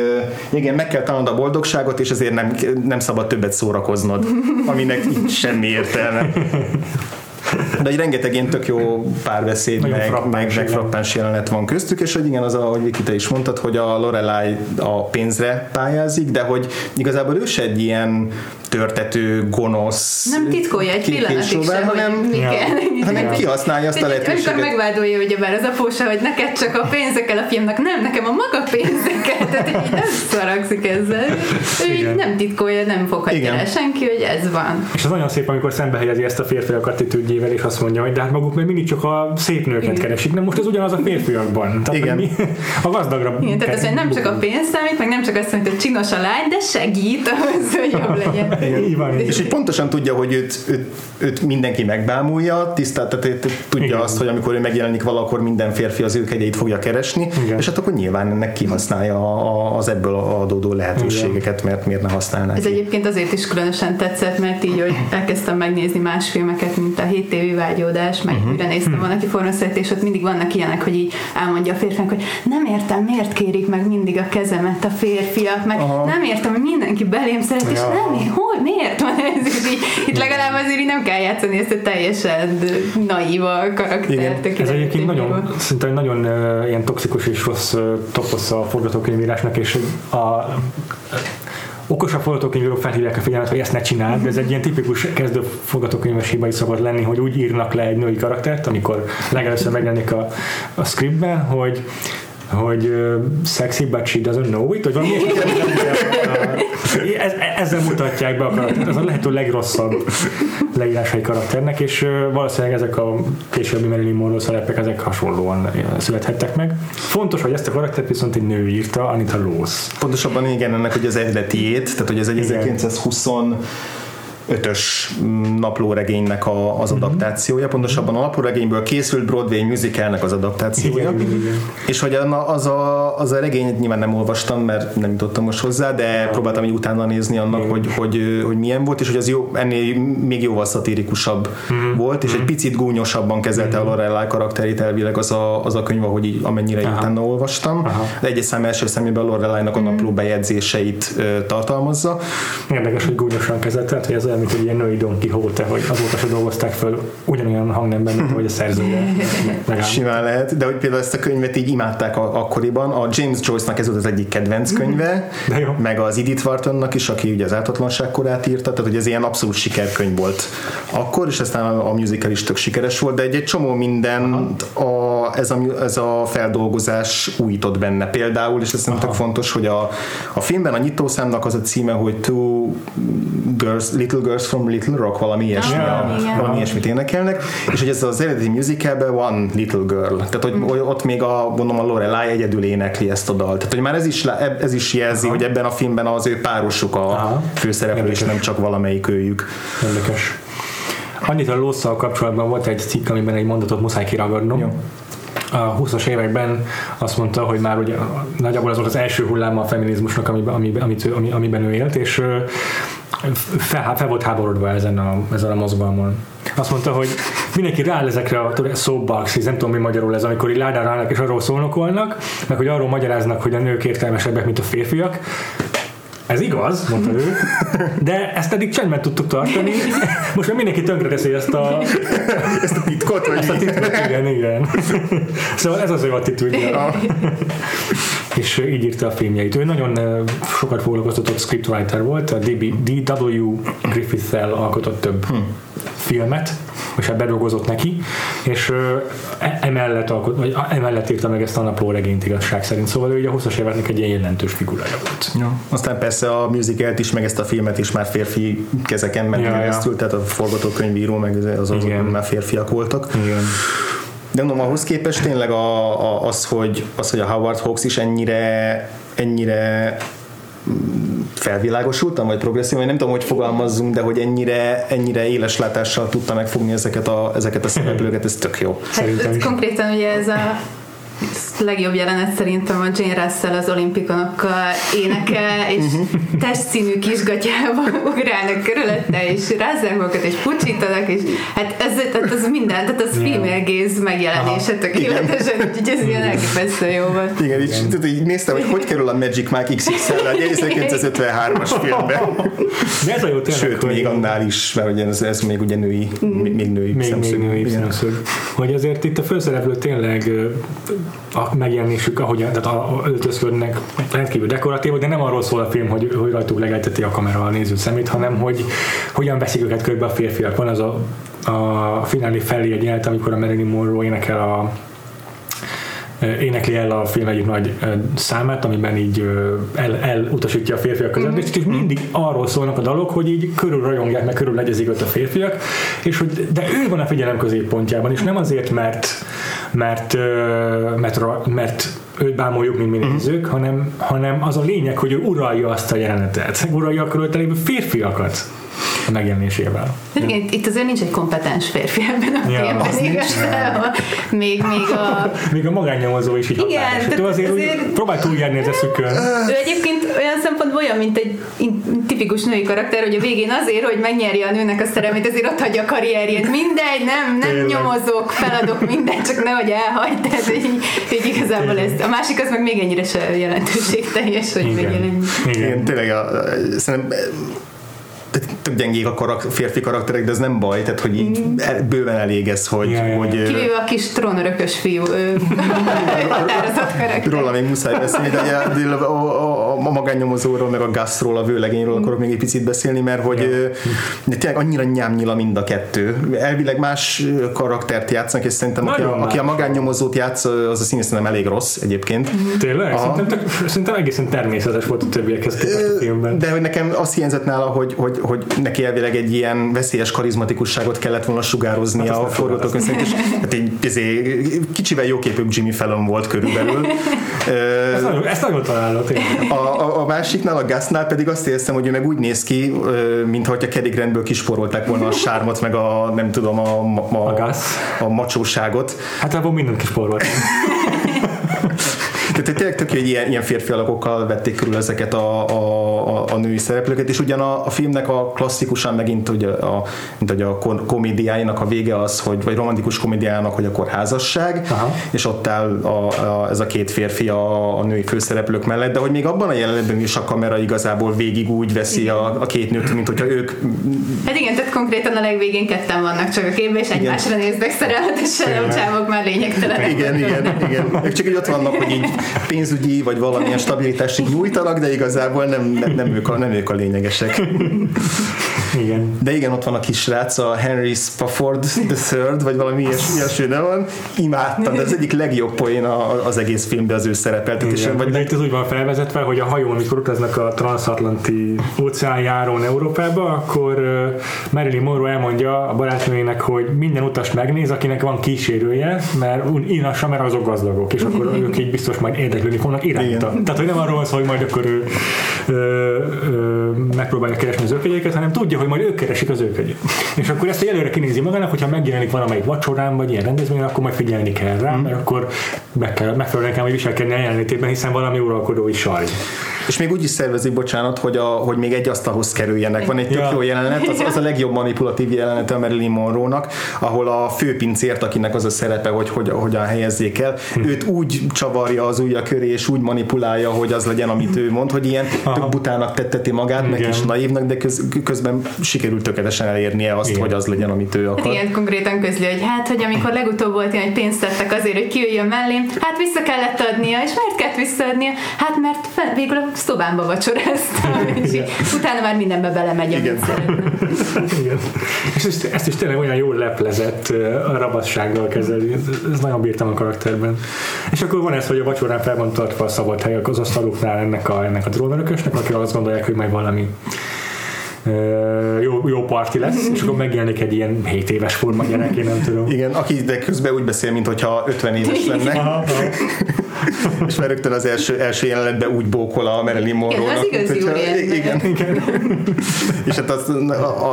igen, meg kell találnod a boldogságot, és ezért nem, nem szabad többet szórakoznod, aminek semmi értelme. De egy rengeteg ilyen tök jó párbeszéd, meg, meg, meg frappáns jelenet van köztük, és hogy igen, az, ahogy Viki te is mondtad, hogy a Lorelai a pénzre pályázik, de hogy igazából ő se egy ilyen törtető, gonosz. Nem titkolja egy pillanatig sem, hanem, mi ja. kell. hanem ja. kihasználja azt a lehetőséget. Amikor megvádolja ugye bár az apósa, hogy neked csak a pénzekkel a filmnek, nem, nekem a maga pénzekkel, tehát így nem szaragszik ezzel. Ő így nem titkolja, nem foghatja el senki, hogy ez van. És az nagyon szép, amikor szembe helyezi ezt a férfiak attitűdjével, és azt mondja, hogy de hát maguk még mindig csak a szép nőket Igen. keresik, nem most ez ugyanaz a férfiakban. Tehát Igen. Mi, a gazdagra. Igen, tehát hogy nem csak a pénz számít, meg nem csak azt mondja, hogy csinos a lány, de segít ahhoz, hogy jobb legyen. Így van. És így pontosan tudja, hogy őt, őt, őt mindenki megbámulja, tisztelt, tehát tudja Igen. azt, hogy amikor ő megjelenik valakor minden férfi az ő kegyeit fogja keresni, Igen. és hát akkor nyilván ennek kihasználja az ebből adódó lehetőségeket, mert miért ne használnák. Ez egyébként azért is különösen tetszett, mert így, hogy elkezdtem megnézni más filmeket, mint a 7 évi vágyódás, meg uh-huh. újra néztem uh-huh. valaki forraszert, és ott mindig vannak ilyenek, hogy így elmondja a férfiak, hogy nem értem, miért kérik meg mindig a kezemet a férfiak, meg Aha. nem értem, hogy mindenki belém szeret, ja. és nem, hogy, miért van ez? És így, itt legalább azért így nem kell játszani ezt a teljesen naíva karaktert. Igen. Ez egyébként nagyon, szinte nagyon uh, ilyen toxikus és rossz uh, toposz a forgatókönyvírásnak, és a okosabb forgatókönyvírók felhívják a figyelmet, hogy ezt ne csináld, de ez egy ilyen tipikus kezdő forgatókönyves hiba is szokott lenni, hogy úgy írnak le egy női karaktert, amikor legelőször megjelenik a, a scriptben, hogy hogy uh, sexy, but she doesn't know it, vagy valami ez, ezzel mutatják be a karaktert, ez a lehető legrosszabb leírásai karakternek, és uh, valószínűleg ezek a későbbi Marilyn Monroe szerepek, ezek hasonlóan születhettek meg. Fontos, hogy ezt a karaktert viszont egy nő írta, Anita Loos. Pontosabban igen, ennek hogy az eredetiét, tehát hogy ez egy 1920 ötös naplóregénynek a, az mhm. adaptációja, pontosabban a naplóregényből készült Broadway musicalnek az adaptációja. Igen, igen. És hogy az a, az a regényt nyilván nem olvastam, mert nem jutottam most hozzá, de próbáltam így utána nézni annak, hogy, hogy, hogy milyen volt, és hogy az jó, ennél még jóval szatírikusabb uh-huh. volt, és egy picit gúnyosabban kezelte uh-huh. a Lorelai karakterét elvileg az a, az a könyv, ahogy így, amennyire Aha. utána olvastam. Aha. De egyes szám első szemében Lorelai-nak a napló bejegyzéseit uh, tartalmazza. Érdekes, hogy gúnyosan kezelte, hogy ez mint egy ilyen női Don Quixote, hogy azóta se dolgozták föl ugyanolyan hangnemben, mint hogy a szerzője. Simán lehet, de hogy például ezt a könyvet így imádták a, akkoriban. A James Joyce-nak ez volt az egyik kedvenc könyve, de jó. meg az Edith Whartonnak is, aki ugye az ártatlanság korát írta, tehát hogy ez ilyen abszolút sikerkönyv volt akkor, és aztán a, a musical is tök sikeres volt, de egy, egy csomó minden a, ez, a, ez a feldolgozás újított benne például, és ez szerintem fontos, hogy a, a filmben a nyitószámnak az a címe, hogy Two Girls, Little Girls from Little Rock, valami ilyesmi, ah, a, valami ilyesmit énekelnek, és hogy ez az eredeti musicalben One Little Girl, tehát hogy mm. ott még a, mondom, a Lorelai egyedül énekli ezt a dalt, tehát hogy már ez is, ez is jelzi, Aha. hogy ebben a filmben az ő párosuk a Aha. főszereplő, és nem csak valamelyik őjük. Érdekes. Annyit a losszal kapcsolatban volt egy cikk, amiben egy mondatot muszáj kiragadnom. Jó a 20-as években azt mondta, hogy már ugye nagyjából az volt az első hulláma a feminizmusnak, amiben, amiben, amiben ő élt, és fel, fel volt háborodva ezen a, ezen a mozgalmon. Azt mondta, hogy mindenki rááll ezekre a soapbox, nem tudom mi magyarul ez, amikor így ládára állnak és arról szólnokolnak, meg hogy arról magyaráznak, hogy a nők értelmesebbek, mint a férfiak, ez igaz, mondta ő, de ezt eddig csendben tudtuk tartani. Most már mindenki tönkre teszi ezt a, Ezt a titkot, vagy ezt a titkot, igen, igen. Szóval ez az ő attitűdje. És így írta a filmjeit. Ő nagyon sokat foglalkoztatott scriptwriter volt, a D.W. Griffith-tel alkotott több filmet, és hát bedolgozott neki, és eh, emellett, alkot, vagy emellett írta meg ezt a napló regényt igazság szerint, szóval ő ugye a 20-as éveknek egy ilyen jelentős figurája volt. Ja. Aztán persze a musicalt is, meg ezt a filmet is már férfi kezeken ment Ja, ja. keresztül, tehát a forgatókönyvíró, meg az, azok már férfiak voltak. Igen. De mondom, ahhoz képest tényleg a, a, az, hogy, az, hogy a Howard Hawks is ennyire, ennyire felvilágosultam, vagy progresszív, vagy nem tudom, hogy fogalmazzunk, de hogy ennyire, ennyire éles látással tudta megfogni ezeket a, ezeket a szereplőket, ez tök jó. Szerintem Hát, ez konkrétan ugye ez a legjobb jelenet szerintem a Jane Russell az olimpikonokkal énekel, és testszínű kisgatyába ugrálnak körülötte, és rázzák magukat, és pucsítanak, és hát ez, tehát ez minden, tehát az Ja. female gaze megjelenése tökéletesen, úgyhogy ez ilyen elképesztő jó volt. Igen, így, tehát így néztem, hogy hogy kerül a Magic Mike XXL egy 1953-as filmbe. De ez a jó tényleg, Sőt, még annál is, mert ugye ez, ez még ugye női, még, még női még, még szemszög. női Igen. szemszög. Hogy azért itt a főszereplő tényleg a megjelenésük, ahogy tehát a, a öltözködnek rendkívül dekoratív, de nem arról szól a film, hogy, hogy rajtuk legelteti a kamera a néző szemét, hanem hogy hogyan veszik őket körbe a férfiak. Van az a, a finálé felé egy jelenet, amikor a Marilyn Monroe énekel a énekli el a film egyik nagy számát, amiben így el, elutasítja a férfiak között, és így mindig arról szólnak a dalok, hogy így körül rajongják, meg körül legyezik ott a férfiak, és hogy, de ő van a figyelem középpontjában, és nem azért, mert mert, mert, mert őt bámoljuk, mint mi nézők, hanem, hanem az a lényeg, hogy ő uralja azt a jelenetet, uralja a körülötte lévő férfiakat megjelenésével. Igen, itt azért nincs egy kompetens férfi ebben a Ja, filmben az nincs. igazából. Még, még a, Még a magánnyomozó is így Igen, határos. tehát Ő azért, azért... próbál túljárni az eszükön. Ő egyébként olyan szempontból olyan, mint egy tipikus női karakter, hogy a végén azért, hogy megnyerje a nőnek a szerelmét, azért ott hagyja a karrierjét. Mindegy, nem, nem Tényleg. nyomozok, feladok mindent, csak nehogy elhagyd. Tehát, így- hogy igazából ez. A másik az meg még ennyire se jelentőségteljes, hogy Igen. Igen, Igen. tényleg a, szerintem tök gyengék a karak, férfi karakterek, de ez nem baj, tehát hogy így el- bőven elég ez, hogy, Ja, ja, ja. hogy Kivéve a kis trónörökös fiú, ő határozott karakter. róla még muszáj beszélni, de a, a, a, a magánnyomozóról, meg a Gaszról, a vőlegényről akarok még egy picit beszélni, mert hogy ö, de tényleg annyira nyámnyila mind a kettő. Elvileg más karaktert játszanak, és szerintem aki Nagyon a, aki a magánnyomozót játsz, az a színész nem elég rossz egyébként. Tényleg? Aha. Szerintem, tök, szerintem egészen természetes volt a többiekhez képest a filmben. De hogy nekem azt hiányzott nála, hogy, hogy, hogy neki elvileg egy ilyen veszélyes karizmatikusságot kellett volna sugároznia Hát a forgatókönyv szerint, és hát egy izé, kicsivel jóképűbb Jimmy Fallon volt körülbelül. Ezt nagyon, ezt nagyon találod, a, a, a másiknál, a Gasnál pedig azt érzem, hogy ő meg úgy néz ki, mintha a Cary Grantből kisporolták volna a sármot, meg a nem tudom, a, a, A a, a macsóságot. Hát abban mindent kisporolt. Tehát tényleg tök hogy ilyen, ilyen férfi alakokkal vették körül ezeket a, a, a, a női szereplőket, és ugyan a, a filmnek a klasszikusan megint ugye a, mint hogy a komédiájának a vége az, hogy, vagy romantikus komédiájának, hogy akkor házasság, Aha. és ott áll a, a, ez a két férfi a, a női főszereplők mellett, de hogy még abban a jelenetben is a kamera igazából végig úgy veszi a, a két nőt, mint hogyha ők Hát igen, tehát konkrétan a legvégén ketten vannak csak a képben, és egymásra néznek szerelmetesen, a csávok már lényegtelenek. Igen, igen, igen. Ők csak így ott vannak, hogy így pénzügyi vagy valamilyen stabilitást nyújtanak, de igazából nem, nem, nem, ők, a, nem ők a lényegesek. Igen. De igen, ott van a kis srác, a Henry Spafford the Third, vagy valami ilyes, ilyesmi nem van. Imádtam, de az egyik legjobb poén az egész filmben az ő szerepeltetése. Igen. Vagy De itt az úgy van felvezetve, hogy a hajón, amikor utaznak a transatlanti óceánjárón Európába, akkor Marilyn Monroe elmondja a barátnőjének, hogy minden utas megnéz, akinek van kísérője, mert inassa, mert azok gazdagok, és akkor ők így biztos majd érdeklődni fognak iránta. Igen. Tehát, hogy nem arról van szó, hogy majd akkor ő ö, ö, megpróbálja keresni az őkegyeket, hanem tudja, hogy majd ők keresik az őkegyet. És akkor ezt előre kinézi magának, hogyha megjelenik valamelyik vacsorán, vagy ilyen rendezvényen, akkor majd figyelni kell rá, mert akkor meg kell, megfelelően kell majd viselkedni a jelenlétében, hiszen valami uralkodói saj. És még úgy is szervezik, bocsánat, hogy, a, hogy még egy asztalhoz kerüljenek. Van egy tök Ja. jó jelenet, az, az a legjobb manipulatív jelenet a Marilyn Monroe-nak, ahol a főpincért, akinek az a szerepe, hogy, hogy hogyan helyezzék el, őt úgy csavarja az ujja köré, és úgy manipulálja, hogy az legyen, amit ő mond, hogy ilyen tök butának tetteti magát, meg Igen. is naívnak, de köz, közben sikerült tökéletesen elérnie azt, Igen. hogy az legyen, amit ő akar. Hát igen, konkrétan közli, hogy hát, hogy amikor legutóbb volt ilyen, hogy pénzt tettek azért, hogy kijöjjön mellém, hát vissza kellett adnia, és miért kellett visszaadnia? Hát mert fe, végül a szobámba vacsoráztam, és így, utána már mindenbe belemegy, Igen. Igen. És ezt, ezt is tényleg olyan jól leplezett uh, rabassággal kezeli. Ez- nagyon bírtam a karakterben. És akkor van ez, hogy a vacsorán fel van tartva a szabad hely az asztaluknál ennek a, ennek a drónörökösnek, akik azt gondolják, hogy majd valami jó, jó parti lesz, és akkor megjelenik egy ilyen 7 éves forma gyerek, én nem tudom. Igen, aki de közben úgy beszél, mintha 50 éves lenne, Aha, aha. és már rögtön az első, első jelenetben úgy bókol a Marilyn Monroe-nak. az igazi hogyha-. Igen, igen. és hát az,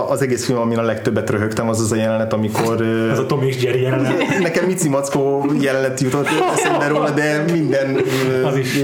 az egész film, amin a legtöbbet röhögtem, az az a jelenet, amikor Ez a Tom és Jerry jelenet. Nekem Mici Mackó jelenet jutott eszembe róla, de minden Az is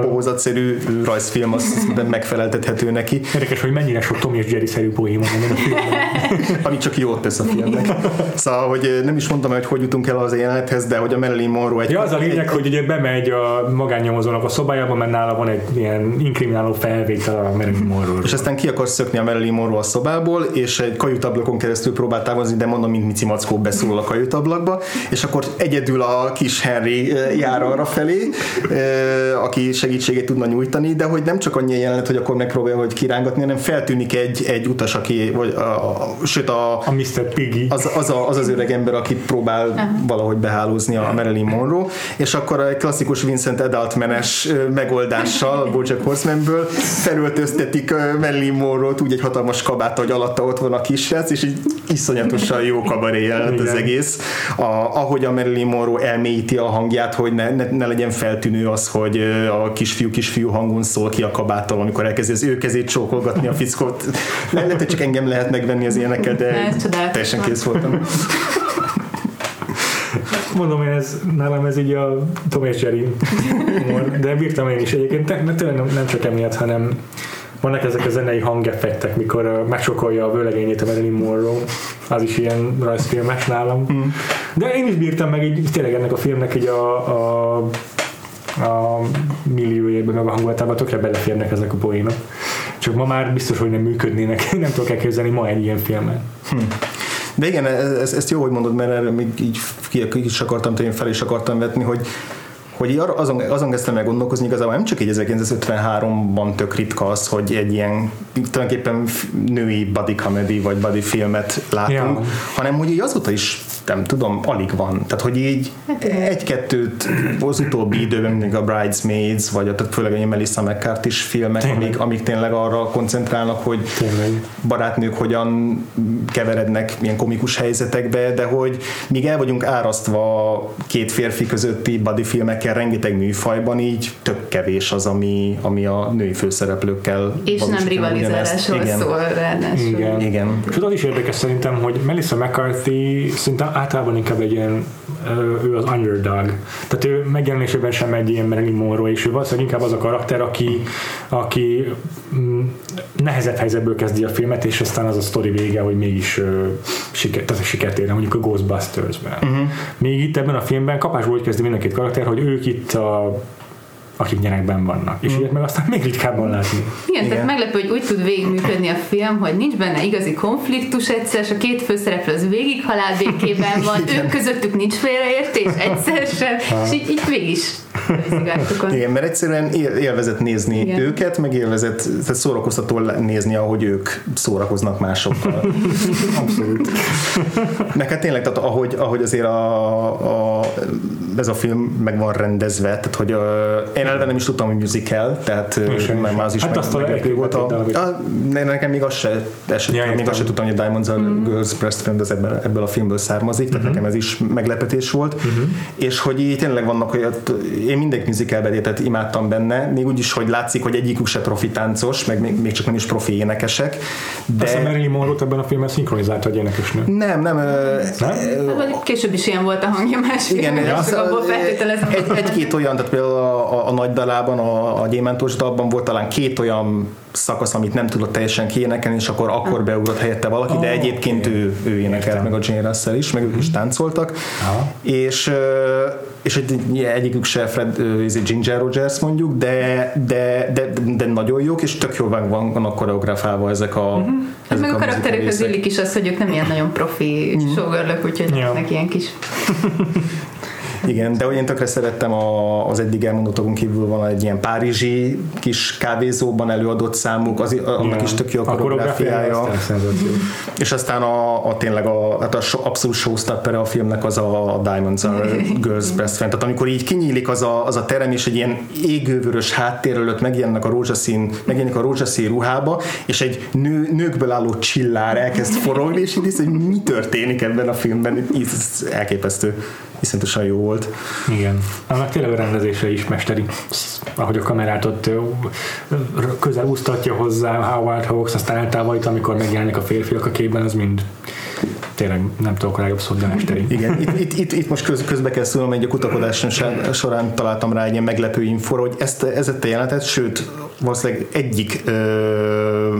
bohózatszerű rajzfilm az megfeleltethető neki, Érdekes, hogy mennyire sok Tom és Jerry-szerű van ebben a filmben. csak jót tesz a filmnek. Szóval, hogy ö, nem is mondtam, hogy hogy jutunk el az jelenethez, de hogy a Marilyn Monroe egy... Ja, az a lényeg, egy, hogy ugye bemegy a magánnyomozónak a szobájába, mert nála van egy ilyen inkrimináló felvétel a Marilyn Monroe. és aztán ki akar szökni a Marilyn Monroe a szobából, és egy kajutablakon keresztül próbál távozni, de mondom, mint Mici Mackó beszól a kajutablakba, és akkor egyedül a kis Henry ö, jár arra felé, ö, aki segítséget tudna nyújtani, de hogy nem csak annyi jelenet, hogy akkor megpróbálja hogy kirángatni, hanem feltűnik egy, egy utas, aki, vagy a, a, sőt a, A Mr. Piggy. az, az, a, az az öreg ember, aki próbál valahogy behálózni a Marilyn Monroe, és akkor egy klasszikus Vincent Adaltmanes ö, megoldással a Bojack Horsemanből felöltöztetik Marilyn Monroe-t úgy egy hatalmas kabát, hogy alatta ott van a kisrác, és így iszonyatosan jó kabaré jelenet az egész. A, ahogy a Marilyn Monroe elmélyíti a hangját, hogy ne, ne, ne legyen feltűnő az, hogy a kisfiú kisfiú hangon szól ki a kabáttal, amikor elkezdi az ő kezét csókolgatni a fickót. Le- Lehet, hogy csak engem lehet megvenni az ilyenekkel, de teljesen kész voltam. Mondom én, ez, nálam ez így a Tom és Jerry humor, de bírtam én is egyébként, mert tényleg nem, nem csak emiatt, hanem vannak ezek a zenei hangeffektek, mikor uh, megsokolja a vőlegényét a Marilyn Monroe, az is ilyen rajzfilmes nálam. Mm. De én is bírtam meg így tényleg ennek a filmnek így a, a, a milliójében, meg a hangulatában tökre beleférnek ezek a poénok. Csak ma már biztos, hogy nem működnének, nem tudok elképzelni ma egy ilyen filmet. De igen, ez, ezt jó, hogy mondod, mert erre még így ki, ki is akartam, én fel is akartam vetni, hogy hogy azon, azon kezdtem el gondolkozni, igazából nem csak így 1953-ban tök ritka az, hogy egy ilyen tulajdonképpen női body comedy vagy body filmet látunk, Ja. hanem hogy így azóta is nem tudom, alig van. Tehát, hogy így egy-kettőt az utóbbi időben, mindig a Bridesmaids, vagy a, főleg a Melissa McCarthy is filmek, Tényleg. amik, amik tényleg arra koncentrálnak, hogy Tényleg. barátnők hogyan keverednek ilyen komikus helyzetekbe, de hogy míg el vagyunk árasztva két férfi közötti body filmekkel rengeteg műfajban, így tök kevés az, ami, ami a női főszereplőkkel És nem rivalizálásról Igen. szól ráadásul. Igen. Igen. És az is érdekes szerintem, hogy Melissa McCarthy szinte általában inkább egy ilyen, ő az underdog. Tehát ő megjelenésében sem egy ilyen Marilyn Monroe, és ő valószínűleg inkább az a karakter, aki, aki mm, nehezebb helyzetből kezdi a filmet, és aztán az a sztori vége, hogy mégis ö, siker, tehát sikert érne, mondjuk a Ghostbusters-ben. Uh-huh. Még itt ebben a filmben kapásból úgy kezdi mind a két karakter, hogy ők itt a akik gyerekben vannak. És ilyet meg aztán még ritkábban látni. Igen, Igen. tehát meglepő, hogy úgy tud végigműködni a film, hogy nincs benne igazi konfliktus egyszer, és a két főszereplő az végig halálbékében van, ők közöttük nincs félreértés egyszer sem, és így, így végig is. Igen, mert egyszerűen él- élvezet nézni Igen. Őket, meg élvezet, tehát szórakoztató nézni, ahogy ők szórakoznak másokkal. Abszolút. Meg hát tényleg, tehát ahogy, ahogy azért a, a, ez a film meg van rendezve, tehát hogy uh, én eleve nem is tudtam, hogy musical, tehát már az is Hát meg, azt a meglepő volt. A, a, nekem még az se, esett, Ja, még azt se tudtam, hogy a Diamonds Mm. Girls Breast Film, ez ebből, ebből a filmből származik, tehát Mhm. nekem ez is meglepetés volt, és hogy így tényleg vannak olyat én mindegy musicalbedétet imádtam benne, még úgy is, hogy látszik, hogy egyikük se profi táncos, meg még, még csak nem is profi énekesek. De... Azt Marilyn Monroe ebben a filmben szinkronizálta egy énekesnő. Nem, nem. ö, Nem? Hát, Később is ilyen volt a hangja más Igen, filmben, az- abból egy, egy-két olyan, tehát például a, a, a nagy dalában, a, a gyémántos dalban volt talán két olyan szakasz, amit nem tudott teljesen kiénekelni, és akkor akkor beugrott helyette valaki, de Oh, egyébként oké. ő, ő énekelt, Értem. meg a Jane Russell is, meg ők is táncoltak, Aha. és és egy, egyikük se Fred, egy Ginger Rogers mondjuk, de, de, de, de nagyon jók, és tök jól van, van, vannak koreografálva ezek a, Hát ezek meg a az muzikarészek. illik is az, hogy ők nem ilyen nagyon profi showgirlök, úgyhogy Ja. ilyen kis Igen, de hogy én tökre szerettem a, az eddig elmondottakon kívül van egy ilyen párizsi kis kávézóban előadott számuk, az, annak Ja. is tök jó a koreográfiája. És aztán a, a tényleg a, hát a so, abszolút showstopper a filmnek az a, Diamonds Are Girls Best Friend. Tehát amikor így kinyílik az a, az a terem, és egy ilyen égővörös háttér előtt megjelennek a rózsaszín, megjelenik a rózsaszín ruhába, és egy nő, nőkből álló csillár elkezd forogni, és így néz, hogy mi történik ebben a filmben. Ez elképesztő. Iszonyatosan jó volt. Igen. Annak tényleg a rendezése is mesteri. Ahogy a kamerát ott közel úsztatja hozzá Howard Hawks, aztán eltávolít, amikor megjelenik a férfiak a képben, az mind tényleg nem tudok rá jobb szót, de mesteri. Igen, itt, itt, itt, itt most köz, közbe kell szólnom, egy a kutakodáson során- találtam rá egy ilyen meglepő info, hogy ezt, ezt a jelenetet, sőt, valószínűleg egyik ö,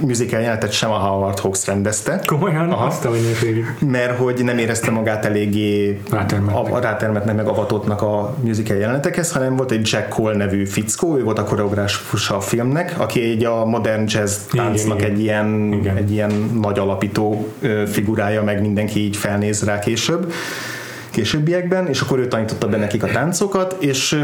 musical jelenetet sem a Howard Hawks rendezte, Komolyan? Aha. Azt minőségig. mert hogy nem érezte magát eléggé Rátermetnek. a, rátermetnek, meg avatottnak a musical jelenetekhez, hanem volt egy Jack Cole nevű fickó, ő volt a koreográfusa a filmnek, aki egy a modern jazz táncnak igen. egy ilyen, Igen. egy ilyen nagy alapító figurája, meg mindenki így felnéz rá később későbbiekben, és akkor ő tanította be nekik a táncokat, és,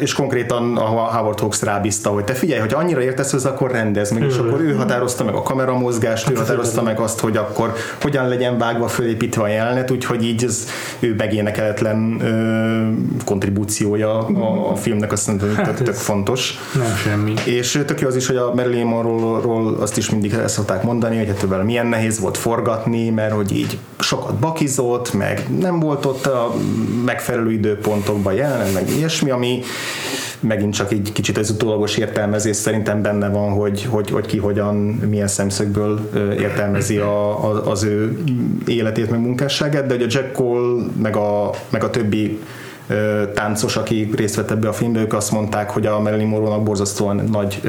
és konkrétan a Howard Hawks rábízta, hogy te figyelj, hogy annyira értesz hozzá, akkor rendez meg, és akkor ő határozta meg a kameramozgást, ő határozta meg azt, hogy akkor hogyan legyen vágva, fölépítve a jelenet, úgyhogy így ez ő megénekeletlen ö, kontribúciója a, a filmnek, azt szerintem tök, Hát ez- tök fontos. Nem semmi. És tök jó az is, hogy a Marilyn Monroe-ról azt is mindig el szokták mondani, hogy hát vele milyen nehéz volt forgatni, mert hogy így sokat bakizott, meg nem volt ott a megfelelő időpontokban jelen, meg ilyesmi, ami megint csak egy kicsit ez utólagos értelmezés szerintem benne van, hogy, hogy, hogy ki hogyan, milyen szemszögből értelmezi a, a, az ő életét, meg munkásságát, de hogy a Jack Cole, meg a, meg a többi táncos, aki részt vett ebbe a filmbe, ők azt mondták, hogy a Marilyn Monroe-nak borzasztóan nagy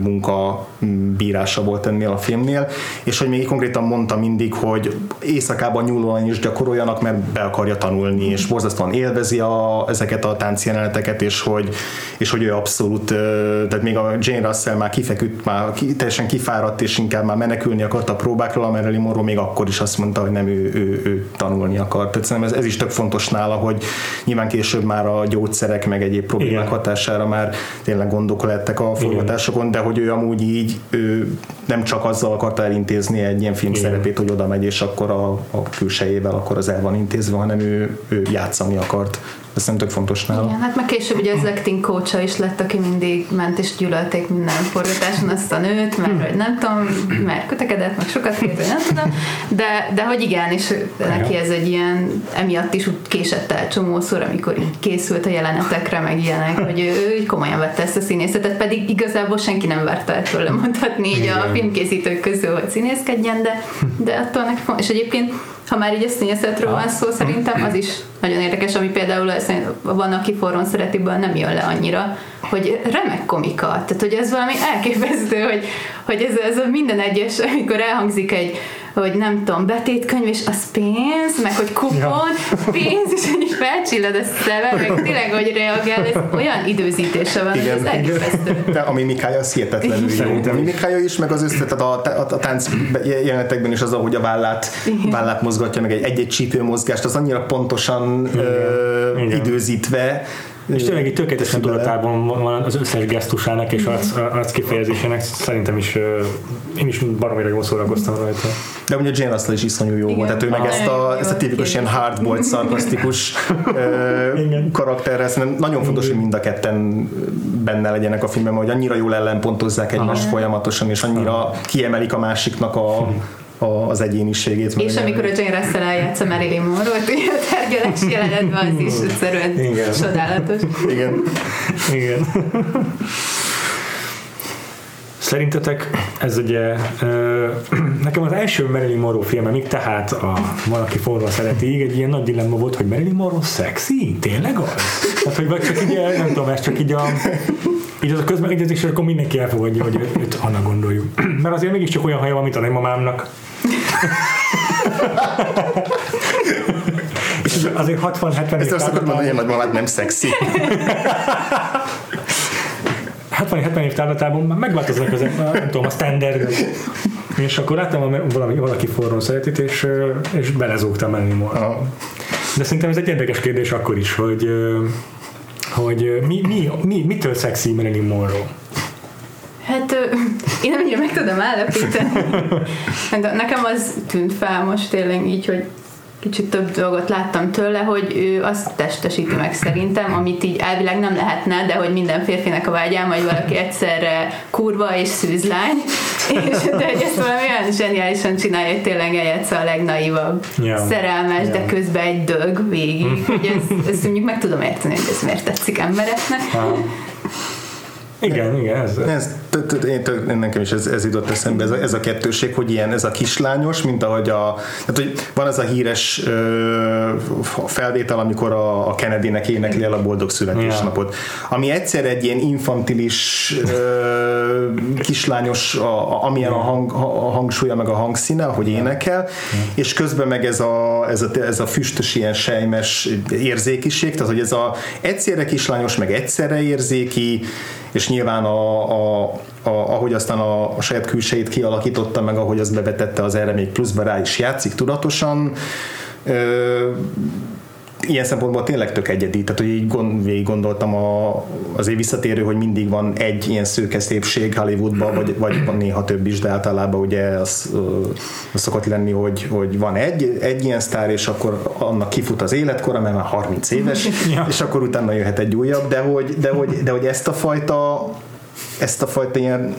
munka bírása volt ennél a filmnél, és hogy még konkrétan mondta mindig, hogy éjszakában nyúlóan is gyakoroljanak, mert be akarja tanulni, és borzasztóan élvezi a, ezeket a táncjeleneteket, és hogy, és hogy ő abszolút, tehát még a Jane Russell már kifeküdt, már teljesen kifáradt, és inkább már menekülni akart a próbákról, a Marilyn Monroe még akkor is azt mondta, hogy nem ő, ő, ő tanulni akar. Tehát szerintem ez, ez is tök fontos nála, hogy nyilván később már a gyógyszerek meg egyéb problémák Igen. hatására már tényleg gondok lettek a forgatásokon, de hogy ő amúgy így ő nem csak azzal akarta elintézni egy ilyen film Igen. szerepét, hogy oda megy, és akkor a, a külsejével akkor az el van intézve, hanem ő, ő játszani akart. Ez nem tök fontos nála. Igen, hát meg később ugye az acting coacha is lett, aki mindig ment és gyűlölték minden forgatáson azt a nőt, mert hogy nem tudom, mert kötekedett, meg sokat kért, nem tudom, de, de hogy igen, és neki ez egy ilyen, emiatt is úgy késett el csomószor, amikor így készült a jelenetekre, meg ilyenek, hogy ő, ő így komolyan vette ezt a színészetet, pedig igazából senki nem várta el tőle mondhatni így a filmkészítők közül, hogy színészkedjen, de, de attól neki font- és egyébként ha már így a színészetről van szó, szerintem az is nagyon érdekes, ami például van, aki forron szeretiből nem jön le annyira, hogy remek komika. Tehát, hogy ez valami elképesztő, hogy, hogy ez, ez a minden egyes, amikor elhangzik egy hogy nem tudom, betétkönyv, és az pénz, meg hogy kupon, Ja. pénz, és így felcsillad a szeme, meg tényleg, hogy reagál, ez olyan időzítése van, hogy Igen. ez elképesztő. De a mimikája az hihetetlenül jó. Szerintem A is. mimikája is, meg az össze, tehát a, a, a tánc jelenetekben is az, ahogy a vállát, Igen. vállát mozgatja, meg egy- egy-egy csípőmozgást, az annyira pontosan ö, Igen. időzítve. És tényleg így tökéletesen tudatában van az összes gesztusának és arc, arc kifejezésének. Szerintem is én is baromira jól szórakoztam rajta. De ugye Jane Russell is iszonyú jó volt, tehát ő meg ezt a, ezt a tipikus ilyen hardboiled, szarkasztikus karakterrel, szerintem nagyon fontos, hogy mind a ketten benne legyenek a filmben, hogy annyira jól ellenpontozzák egymást folyamatosan, és annyira kiemelik a másiknak a, az egyéniségét. És amikor a Jane Russell eljátsza Marilyn Monroe-t, a tárgyalás jelenetben az is egyszerűen Igen. csodálatos. Igen. Igen. Szerintetek ez ugye ö, nekem az első Marilyn Monroe filmem, még tehát a valaki forró szereti, így egy ilyen nagy dilemma volt, hogy Marilyn Monroe szexi? Tényleg az? Tehát, hogy vagy csak így, nem tudom, ez csak így a így az a közmegegyezés, és akkor mindenki elfogadja, hogy őt, őt annak gondoljuk. Mert azért mégiscsak olyan haja van, mint a nagymamámnak. és azért 60-70 Ezt azt akarod mondani, hogy a nagymamát nem szexi. 60-70 év távlatában már megváltoznak ezek, nem tudom, a standard. És akkor láttam valami, valaki forró szeretét, és, és belezúgtam menni Aha. De szerintem ez egy érdekes kérdés akkor is, hogy, hogy mi, mi, mi, mitől szexi Marilyn Monroe? Hát én nem ugye meg tudom állapítani. De nekem az tűnt fel most tényleg így, hogy kicsit több dolgot láttam tőle, hogy ő azt testesíti meg szerintem, amit így elvileg nem lehetne, de hogy minden férfinek a vágyám, hogy valaki egyszerre kurva és szűzlány, és de hogy ezt valami olyan zseniálisan csinálja, hogy tényleg eljátsza a legnaívabb Ja. szerelmes, de Ja. közben egy dög végig. Hogy ez, ezt mondjuk meg tudom érteni, hogy ez miért tetszik embereknek. Igen, igen, ez. Ez, én, én nekem is ez, ez jutott eszembe, ez a, ez a kettőség, hogy ilyen, ez a kislányos, mint ahogy a, tehát, hogy van ez a híres ö, felvétel, amikor a, a Kennedy-nek énekli el a boldog születésnapot, ami egyszer egy ilyen infantilis ö, kislányos, a, a, amilyen a, hang, a hangsúlya meg a hangszíne, ahogy énekel, és közben meg ez a, ez a, ez a füstös ilyen sejmes érzékiség, tehát hogy ez a egyszerre kislányos, meg egyszerre érzéki, és nyilván a, a, a, ahogy aztán a, a saját külsejét kialakította, meg ahogy azt bevetette az erre még pluszba rá is játszik tudatosan, ö, ilyen szempontból tényleg tök egyedi, tehát hogy így gond, végig gondoltam a, azért visszatérő, hogy mindig van egy ilyen szőke szépség Hollywoodban, vagy, vagy van néha több is, de általában ugye az, az szokott lenni, hogy, hogy van egy, egy ilyen sztár, és akkor annak kifut az életkora, mert már 30 éves, Ja. és akkor utána jöhet egy újabb, de hogy, de hogy, de hogy ezt a fajta ezt a fajta ilyen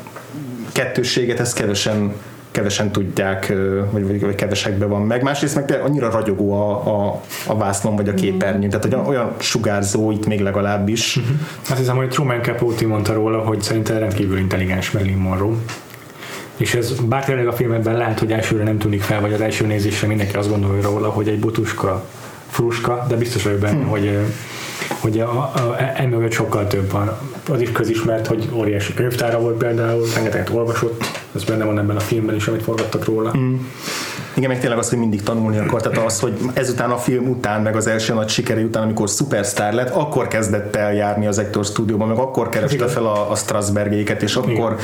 kettősséget, ezt kevesen kevesen tudják, vagy, vagy, kevesekben van meg. Másrészt meg annyira ragyogó a, a, a vászlon vagy a képernyőn, tehát hogy olyan sugárzó itt még legalábbis. Azt hiszem, hogy Truman Capote mondta róla, hogy szerintem rendkívül intelligens Marilyn Monroe. És ez bár tényleg a filmben lehet, hogy elsőre nem tűnik fel, vagy az első nézésre mindenki azt gondolja róla, hogy egy butuska, fruska, de biztos vagyok benne, hogy, ö, hogy a, a, emögött sokkal több van. Az is közismert, hogy óriási könyvtára volt például, rengeteget olvasott, ez benne van ebben a filmben is, amit forgattak róla. Mm. Igen, meg tényleg az, hogy mindig tanulni akar, tehát az, hogy ezután a film után, meg az első nagy sikere után, amikor szupersztár lett, akkor kezdett el járni az Actor stúdióban, meg akkor kereste Igen. fel a, a Strasbergéket, és akkor Igen.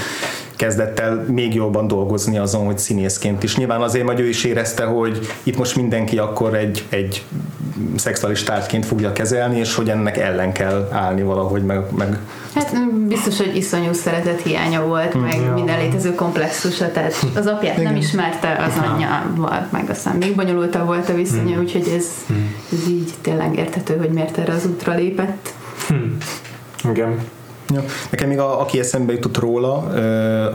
kezdett el még jobban dolgozni azon, hogy színészként is. Nyilván azért, hogy ő is érezte, hogy itt most mindenki akkor egy, egy szexuális tárgyként fogja kezelni, és hogy ennek ellen kell állni valahogy, meg, meg Hát mm, biztos, hogy iszonyú szeretet hiánya volt, meg Ja. minden létező komplexusa, tehát az apját nem ismerte, az anyjával, meg aztán még bonyolultabb volt a viszonya, úgyhogy ez, ez így tényleg érthető, hogy miért erre az útra lépett. Igen. Ja. Nekem még a, aki eszembe jutott róla,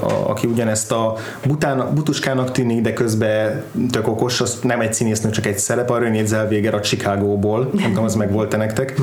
a, aki ugyanezt a bután, butuskának tűnik, de közben tök okos, az nem egy színésznő, csak egy szerep, a René Zellweger a Chicagóból, nem tudom, az meg volt-e nektek,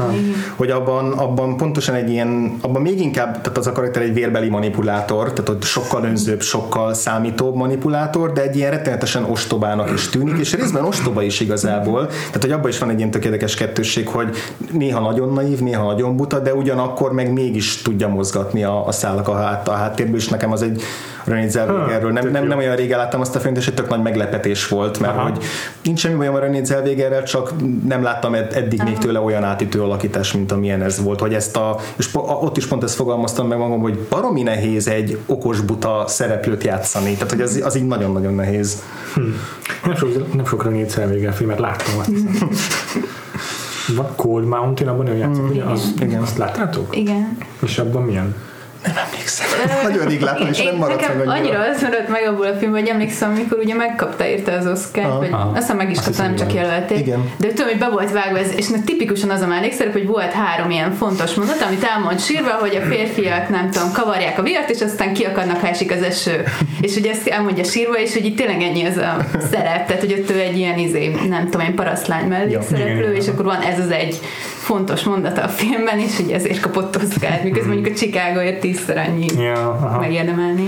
hogy abban, abban pontosan egy ilyen, abban még inkább, tehát az a karakter egy vérbeli manipulátor, tehát ott sokkal önzőbb, sokkal számítóbb manipulátor, de egy ilyen rettenetesen ostobának is tűnik, és részben ostoba is igazából, tehát hogy abban is van egy ilyen tökéletes kettősség, hogy néha nagyon naív, néha nagyon buta, de ugyanakkor meg mégis tudja mozgatni a, a szálak a, hát, a háttérből, és nekem az egy René Zellwegerről. Nem, nem, nem olyan régen láttam azt a filmet, és egy tök nagy meglepetés volt, mert Aha. hogy nincs semmi bajom a René Zellwegerrel, csak nem láttam ed- eddig még tőle olyan átütő alakítás, mint amilyen ez volt, hogy ezt a, és po- ott is pont ezt fogalmaztam meg magam, hogy baromi nehéz egy okos buta szereplőt játszani, tehát hogy az, az így nagyon-nagyon nehéz. Nem sok, nem sok René Zellweger filmet láttam. Azt hiszem. Cold Mountain, abban ő játszik, ugye? Az, igen. Azt láttátok? Igen. És abban milyen? Nem emlékszem. Nagyon rég láttam, és Én- nem maradt meg annyira. annyira az maradt meg abból a filmben, hogy emlékszem, amikor ugye megkapta érte az oscar vagy aztán meg is kapta, nem csak jelölték. Igen. De tudom, hogy be volt vágva ez, és na, tipikusan az a mellékszerep, hogy volt három ilyen fontos mondat, amit elmond sírva, hogy a férfiak, nem tudom, kavarják a viart, és aztán kiakadnak, ha esik az eső. És ugye ezt elmondja sírva, és hogy itt tényleg ennyi az a szerep, tehát hogy ott ő egy ilyen izé, nem tudom, én parasztlány mellékszereplő, és akkor van ez az egy fontos mondata a filmben, és hogy ezért kapott Oscar, miközben mondjuk a Chicagoért tízszer annyi Ja, aha. megérdemelni.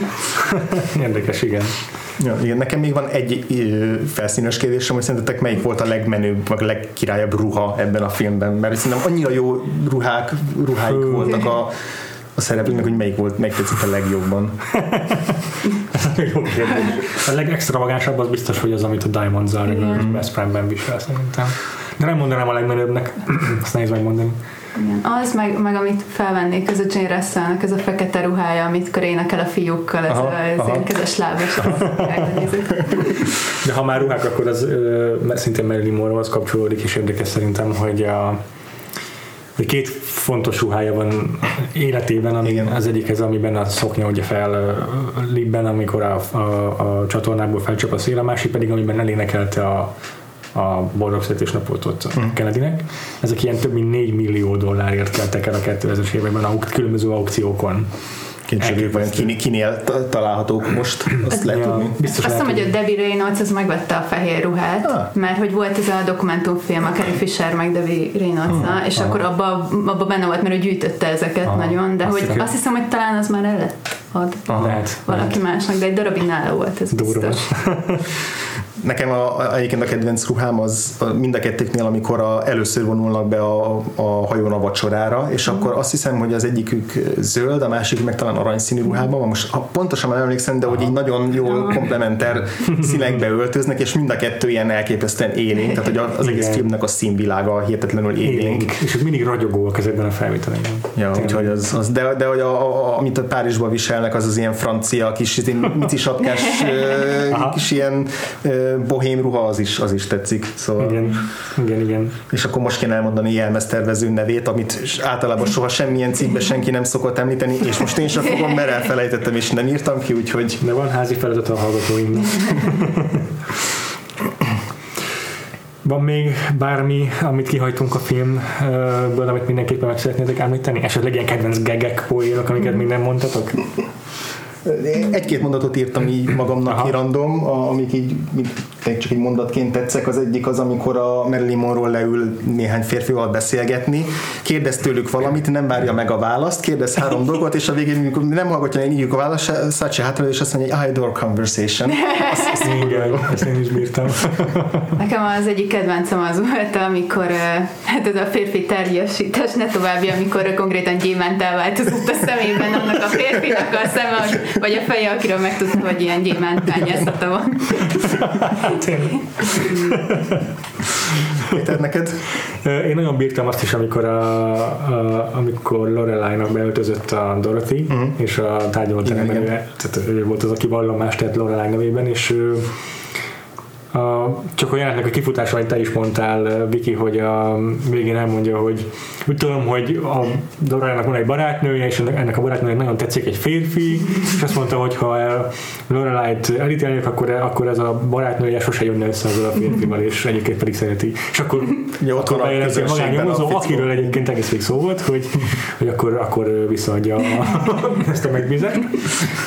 Érdekes, igen. Ja, igen, nekem még van egy ö, felszínes kérdésem, hogy szerintetek melyik volt a legmenőbb, vagy a legkirályabb ruha ebben a filmben, mert szerintem annyira jó ruhák, ruháik voltak a, a szereplőknek, hogy melyik volt, melyik tetszik a legjobban. A legextravagánsabb az biztos, hogy az, amit a Diamond Zara. Best Friendben visel szerintem. De nem mondanám a legmenőbbnek, azt nehéz megmondani. Igen. Az, meg, meg amit felvennék, ez a Jane Russellnek, ez a fekete ruhája, amit énekel a fiúkkal, ez Aha, a ez aha. ilyen kezes lábas. az. De ha már ruhák, akkor az szintén Marilyn Monroe-hoz kapcsolódik, és érdekes szerintem, hogy a hogy két fontos ruhája van életében, ami Igen. az egyik ez, amiben a szoknya ugye fel libben, amikor a, a, a csatornából felcsap a szél, a másik pedig, amiben elénekelte a, a boldog születésnapot ott Mhm. uh Kennedynek. Ezek ilyen több mint 4 millió dollárért keltek el a 2000-es években a különböző aukciókon. Kicsit vajon kinél, kinél ta- találhatók most, azt lehet Ja, tudni. biztos Azt lehet, hiszem, hogy a Debbie Reynolds az megvette a fehér ruhát, Ah. mert hogy volt ez a dokumentumfilm, a Carrie Fisher meg Debbie reynolds és Aha. akkor abba, abba benne volt, mert ő gyűjtötte ezeket Aha. nagyon, de Azt hogy hiszem. azt hiszem, hogy talán az már el lett adva Lehet. valaki másnak, de egy darabig nála volt ez Durva. biztos. Nekem a, a, egyébként a kedvenc ruhám az a, mind a kettőknél, amikor a, először vonulnak be a, a hajón a vacsorára, és akkor azt hiszem, hogy az egyikük zöld, a másik meg talán aranyszínű ruhában van. Most ha pontosan nem emlékszem, de hogy így nagyon jól komplementer színekbe öltöznek, és mind a kettő ilyen elképesztően élénk, tehát hogy az egész Igen. filmnek a színvilága hihetetlenül élénk. Élénk. És ők mindig ragyogóak ezekben a felvételekben. Ja, Tényleg. úgyhogy az, az de, de hogy a, a, a, amit a Párizsban viselnek, az az ilyen francia kis micisapkás ö, Aha. kis ilyen ö, bohém ruha, az is, az is tetszik. Szóval, Igen, igen, igen. És akkor most kéne elmondani jelmeztervező nevét, amit általában soha semmilyen cikkben senki nem szokott említeni, és most én sem fogom, mert elfelejtettem, és nem írtam ki, úgyhogy De van házi feladat a hallgatóinknak. Van még bármi, amit kihagytunk a filmből, amit mindenképpen meg szeretnétek említeni? Esetleg ilyen kedvenc gegek, poénok, amiket még nem mondtatok? Egy-két mondatot írtam így magamnak Aha. random, amik így csak egy mondatként tetszek. Az egyik az, amikor a Marilyn Monroe leül néhány férfival beszélgetni, kérdez tőlük valamit, nem várja meg a választ, kérdez három dolgot, és a végén, amikor nem hallgatja, hogy így a választ, Szácsi hátra, és azt mondja, hogy I adore conversation. Azt, azt Igen, ezt én is bírtam. Nekem az egyik kedvencem az volt, amikor hát ez a férfi tárgyasítás, ne további, amikor konkrétan gyémánt elváltozott a szemében annak a férfinak a szeme, hogy- vagy a feje, akiről megtudta, hogy ilyen gyémánt bányászata van. Tényleg. Péter, neked? Én nagyon bírtam azt is, amikor, a, a, amikor Lorelai-nak beöltözött a Dorothy, uh-huh. és a ő, tehát ő volt az, aki vallomást tett Lorelai nevében, és ő, a, csak a jelenetnek a kifutása, amit te is mondtál, Viki, hogy a végén elmondja, hogy úgy tudom, hogy a Lorelai-nak van egy barátnője, és ennek- a barátnőnek nagyon tetszik egy férfi, és azt mondta, hogy ha Lorelai-t elítéljük, akkor, akkor ez a barátnője sose jönne össze azzal a férfival, és egyébként pedig szereti. És akkor Jó, akkor a bejelenti a a fickó. akiről egyébként egész végig szó volt, hogy, hogy akkor, akkor visszaadja a, ezt a megbízást.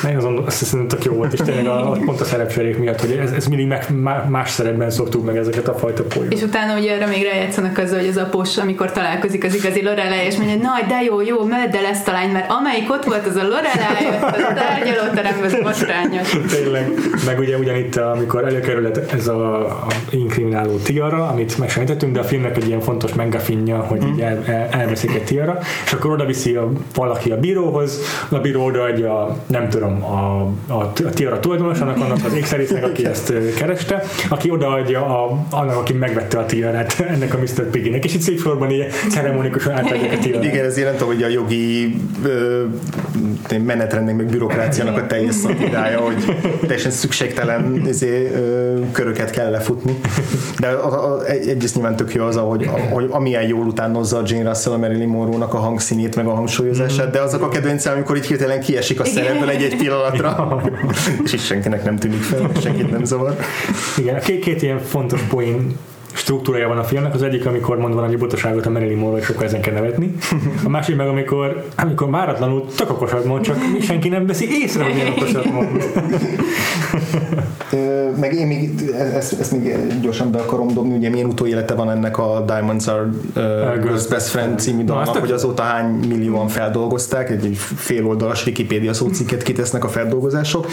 Nagyon azon azt hiszem, tök jó volt, és tényleg a, pont a szerepcserék miatt, hogy ez, ez mindig meg, más szerepben szoktuk meg ezeket a fajta poénokat. És utána ugye erre még rájátszanak azzal, hogy az após, amikor találkozik az igazi Lorelai, és mondja, na de jó, jó, mellett el ezt a lány, mert amelyik ott volt, az a Lorelai, a tárgyalóteremben, az botrányos. Tényleg. Meg ugye ugyanitt, amikor előkerül ez a, a inkrimináló tiara, amit megsejtettünk, de a filmnek egy ilyen fontos megafinja, hogy így el, el, elveszik egy tiara, és akkor oda viszi a, valaki a bíróhoz, a bíró odaadja, nem tudom, a, a, a tiara tulajdonosának, annak az ékszerésznek, aki ezt kereste, aki odaadja a, annak, aki megvette a tiaret ennek a Mr. Piggynek, és itt szép sorban így ceremonikusan átadják a tiaret. Igen, ez nem tudom, hogy a jogi ö, menetrendnek, meg bürokráciának a teljes szatirája, hogy teljesen szükségtelen izé, ö, köröket kell lefutni. De a, a, egyrészt nyilván tök jó az, ahogy, hogy amilyen jól utánozza a Jane Russell a Marilyn Monroe-nak a hangszínét, meg a hangsúlyozását, de azok a kedvencem, amikor így hirtelen kiesik a szerepből egy-egy pillanatra, és is senkinek nem tűnik fel, senkit nem zavar. Igen, két, két ilyen fontos poén struktúrája van a filmnek. Az egyik, amikor mond valami butaságot a Marilyn Monroe, és sokkal ezen kell nevetni. A másik meg, amikor, amikor máratlanul tök okosat mond, csak senki nem veszi észre, hogy milyen okosat mond. meg én még ezt, ezt még gyorsan be akarom dobni, ugye milyen utóélete van ennek a Diamonds Are uh, Girls Best Friend című dalnak, hogy azóta hány millióan feldolgozták, egy fél oldalas Wikipedia szócikket kitesznek a feldolgozások,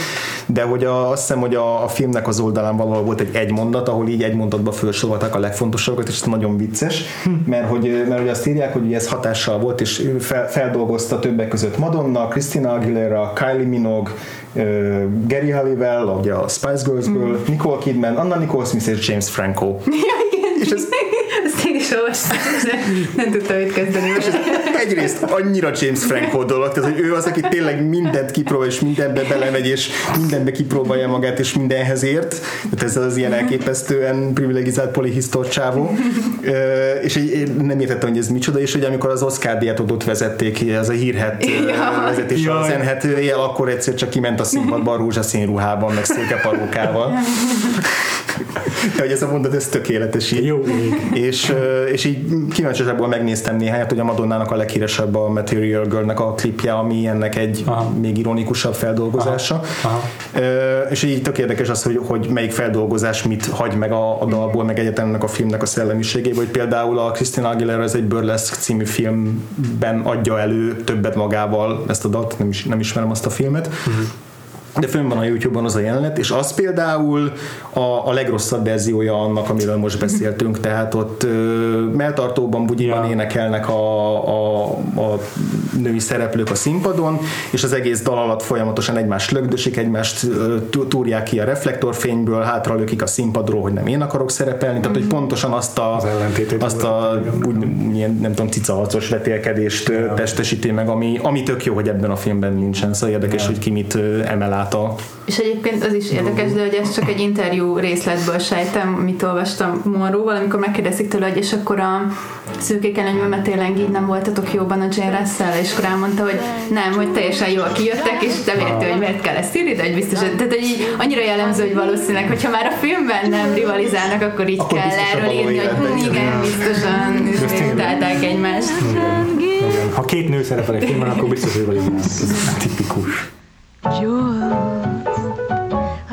de hogy a, azt hiszem, hogy a, a filmnek az oldalán valahol volt egy egy mondat, ahol így egy mondatba felsorolták a legfontosabbakat, és ez nagyon vicces, mert hogy, mert hogy azt írják, hogy ez hatással volt, és fel, feldolgozta többek között Madonna, Christina Aguilera, Kylie Minogue, Gary Halliwell, ugye a Spice Girls-ből, mm. Nicole Kidman, Anna Nicole Smith és James Franco. Ja, igen. És ez, ezt én is olvastam, nem tudtam mit kezdeni. És ez egyrészt annyira James Franco dolog, tehát hogy ő az, aki tényleg mindent kipróbál, és mindenbe belemegy, és mindenbe kipróbálja magát, és mindenhez ért. Tehát ez az ilyen elképesztően privilegizált polihisztor csávó. és én nem értettem, hogy ez micsoda, és hogy amikor az Oscar díjat ott vezették, az a hírhet vezetés a zenhetője, akkor egyszer csak kiment a színpadban rózsaszín ruhában, meg szőke parókával. De hogy ez a mondat, ez tökéletes így. Jó És, és így kíváncsiságból megnéztem néhányat, hogy a Madonnának a leghíresebb a Material Girl-nek a klipje, ami ennek egy Aha. még ironikusabb feldolgozása. Aha. Aha. És így tök érdekes az, hogy, hogy melyik feldolgozás mit hagy meg a, a dalból, meg egyetem ennek a filmnek a szellemiségéből, hogy például a Christina Aguilera ez egy Burlesque című filmben adja elő többet magával ezt a dalt, nem, is, nem ismerem azt a filmet. Uh-huh de fönn van a YouTube-on az a jelenet, és az például a, a legrosszabb verziója annak, amiről most beszéltünk, tehát ott ö, melltartóban, bugyiban ja. énekelnek a, a, a női szereplők a színpadon, és az egész dal alatt folyamatosan egymást lögdösik, egymást túrják ki a reflektorfényből, hátra lökik a színpadról, hogy nem én akarok szerepelni, tehát hogy mhm. pontosan azt a, az azt a úgy, ilyen, nem tudom, cicaharcos vetélkedést ja. testesíti meg, ami, ami tök jó, hogy ebben a filmben nincsen, szóval érdekes, ja. hogy ki mit emel át a... És egyébként az is érdekes, de hogy ez csak egy interjú részletből sejtem, amit olvastam Monróval, amikor megkérdezik tőle, hogy és akkor a szőkék előnyben tényleg így nem voltatok jóban a Jane Russell, és akkor elmondta, hogy nem, hogy teljesen jól kijöttek, és nem érti, hogy miért kell ezt írni, de hogy biztos, tehát hogy így annyira jellemző, hogy valószínűleg, hogyha már a filmben nem rivalizálnak, akkor így akkor kell erről írni, hogy igen, biztosan utálták egymást. Ha két nő szerepel egy filmben, akkor biztos, hogy. Ez tipikus. Jewels,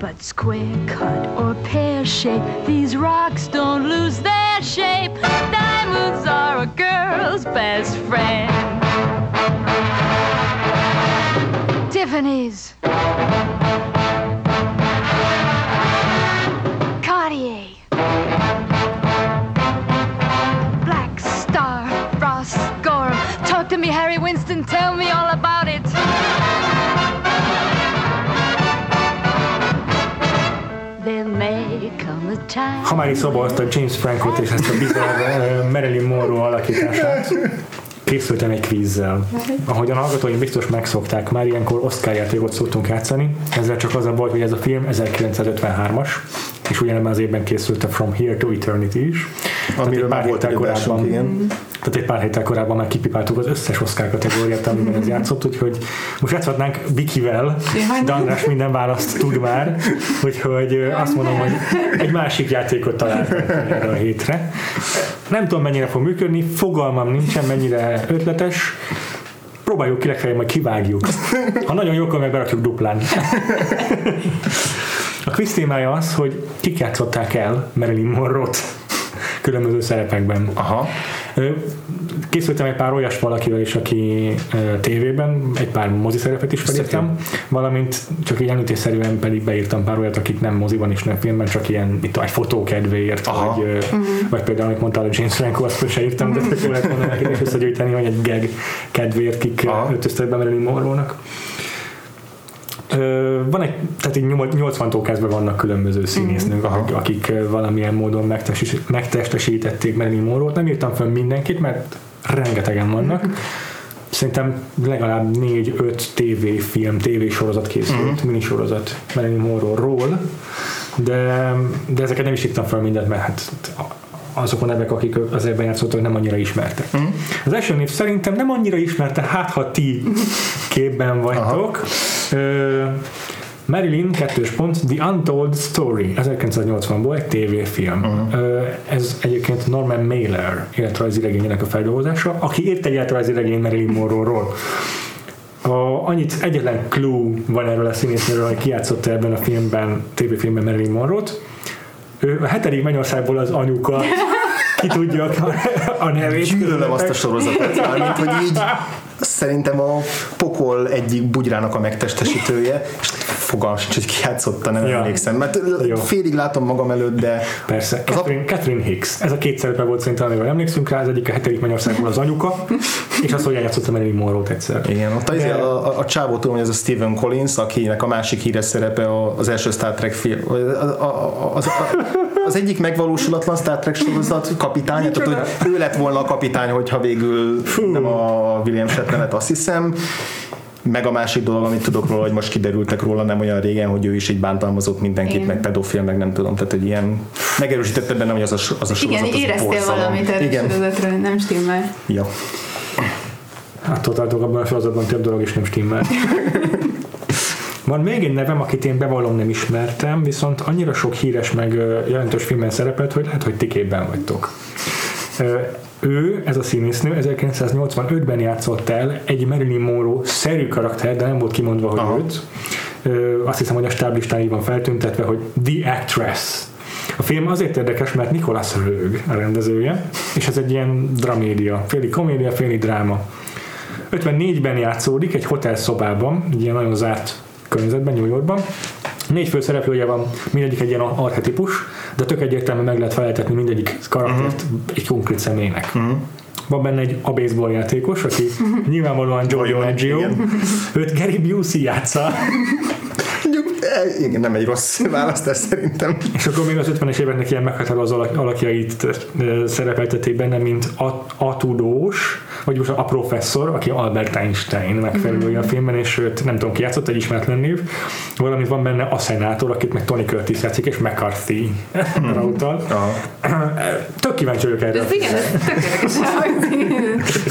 But square cut or pear shape, these rocks don't lose their shape. Diamonds are a girl's best friend. Tiffany's. Cartier. Black Star, Frost, Gorham. Talk to me, Harry Winston. Tell me all about it. Ha már is a James Frankot és ezt a bizarr Marilyn Monroe alakítását, készültem egy kvízzel. Ahogy a hallgatóim biztos megszokták, már ilyenkor Oscar játékot szoktunk játszani. Ezzel csak az a baj, hogy ez a film 1953-as, és ugyanebben az évben készült a From Here to Eternity is. Amiről pár héttel korábban, igen. Tehát egy pár héttel korábban már kipipáltuk az összes Oscar kategóriát, amiben ez játszott, úgyhogy most játszhatnánk Bikivel, de András minden választ tud már, úgyhogy azt mondom, hogy egy másik játékot találtunk erre a hétre. Nem tudom, mennyire fog működni, fogalmam nincsen, mennyire ötletes, próbáljuk ki, legfeljebb majd kivágjuk. Ha nagyon jó, akkor meg berakjuk duplán. A quiz témája az, hogy kik játszották el Marilyn Monroe-t különböző szerepekben. Aha. Készültem egy pár olyas valakivel is, aki tévében, egy pár mozi szerepet is felírtam, valamint csak így említésszerűen pedig beírtam pár olyat, akik nem moziban és nem filmben, csak ilyen itt egy fotó kedvéért, Aha. vagy, ö, vagy például, amit mondtál, hogy James Franco, azt se írtam, de tök jó lehet nekik is összegyűjteni, hogy egy gag kedvéért kik ö, Aha. öltöztek be Marilyn Monroe-nak. Ö, van egy, tehát így 80-tól kezdve vannak különböző színésznők, Aha. akik, akik valamilyen módon megtestesí- megtestesítették Marilyn Monroe-t. Nem írtam fel mindenkit, mert rengetegen vannak. Szerintem legalább 4-5 tévéfilm, tévésorozat készült, minisorozat Marilyn Monroe-ról, de, de ezeket nem is írtam fel mindent, mert hát azok a nevek, akik az ebben játszottak, nem annyira ismertek. Az első név szerintem nem annyira ismerte, hát ha ti képben vagytok. Ö, Marilyn, kettős pont, The Untold Story, 1980-ból egy tévéfilm. Uh-huh. Ez egyébként Norman Mailer életrajzi regényének a feldolgozása, aki írt egy életrajzi regény Marilyn Monroe-ról. A, annyit egyetlen clue van erről a színésznőről, hogy kijátszotta ebben a filmben, tévéfilmben Marilyn Monroe-t. Ő a hetedik mennyországból az anyuka, ki tudja a, a nevét. Gyűlölöm azt a sorozatot, mármint, hogy így szerintem a pokol egyik bugyrának a megtestesítője, és fogalmam sincs, hogy ki játszotta, nem Ja. emlékszem, mert Jó. félig látom magam előtt, de Persze, Az a- Catherine, Catherine Hicks. Ez a két szerepe volt szerintem, amivel emlékszünk rá, az egyik a hetedik Magyarországból az anyuka, és az, hogy eljátszotta Marilyn Monroe-t egyszer. Igen, ott De- a, a, a csávó tudom, hogy ez a Stephen Collins, akinek a másik híres szerepe az első Star Trek film. A, a, a, az, a, az egyik megvalósulatlan Star Trek sorozat kapitánya, tehát hogy ő lett volna a kapitány, hogyha végül Fú. nem a William Shatner-et azt hiszem. Meg a másik dolog, amit tudok róla, hogy most kiderültek róla nem olyan régen, hogy ő is így bántalmazott mindenkit, Igen. meg pedofil, meg nem tudom. Tehát, hogy ilyen megerősítette bennem, hogy az a, az a sorozat Igen, az éreztél valamit erről Igen. sorozatról, nem stimmel. Ja. Attól tartok abban a sorozatban több dolog is nem stimmel. Van még egy nevem, akit én bevallom nem ismertem, viszont annyira sok híres meg jelentős filmben szerepelt, hogy lehet, hogy ti képben vagytok. Ő, ez a színésznő, 1985-ben játszott el egy Marilyn Monroe-szerű karakter, de nem volt kimondva, hogy Aha. őt. Azt hiszem, hogy a stáblistán így van feltüntetve, hogy The Actress. A film azért érdekes, mert Nicholas Rög a rendezője, és ez egy ilyen dramédia, féli komédia, féli dráma. 54-ben játszódik egy hotel szobában, egy ilyen nagyon zárt környezetben, New Yorkban. Négy főszereplője van, mindegyik egy ilyen archetipus, de tök egyértelműen meg lehet feleltetni mindegyik karaktert uh-huh. egy konkrét személynek. Uh-huh. Van benne egy a baseball játékos, aki nyilvánvalóan Joe DiMaggio. Őt Gary Busey játsza. Eh, igen, nem egy rossz választás szerintem. És akkor még az 50-es éveknek ilyen meghatározó alak- alakjait ö, szerepeltették benne, mint a, a tudós, vagy most a professzor, aki Albert Einstein megfelelője a filmben, és őt nem tudom ki játszott, egy ismeretlen név, valamint van benne a szenátor, akit meg Tony Curtis játszik, és McCarthy utal. Aha. Tök kíváncsi vagyok erre. Ez igen, ez tök.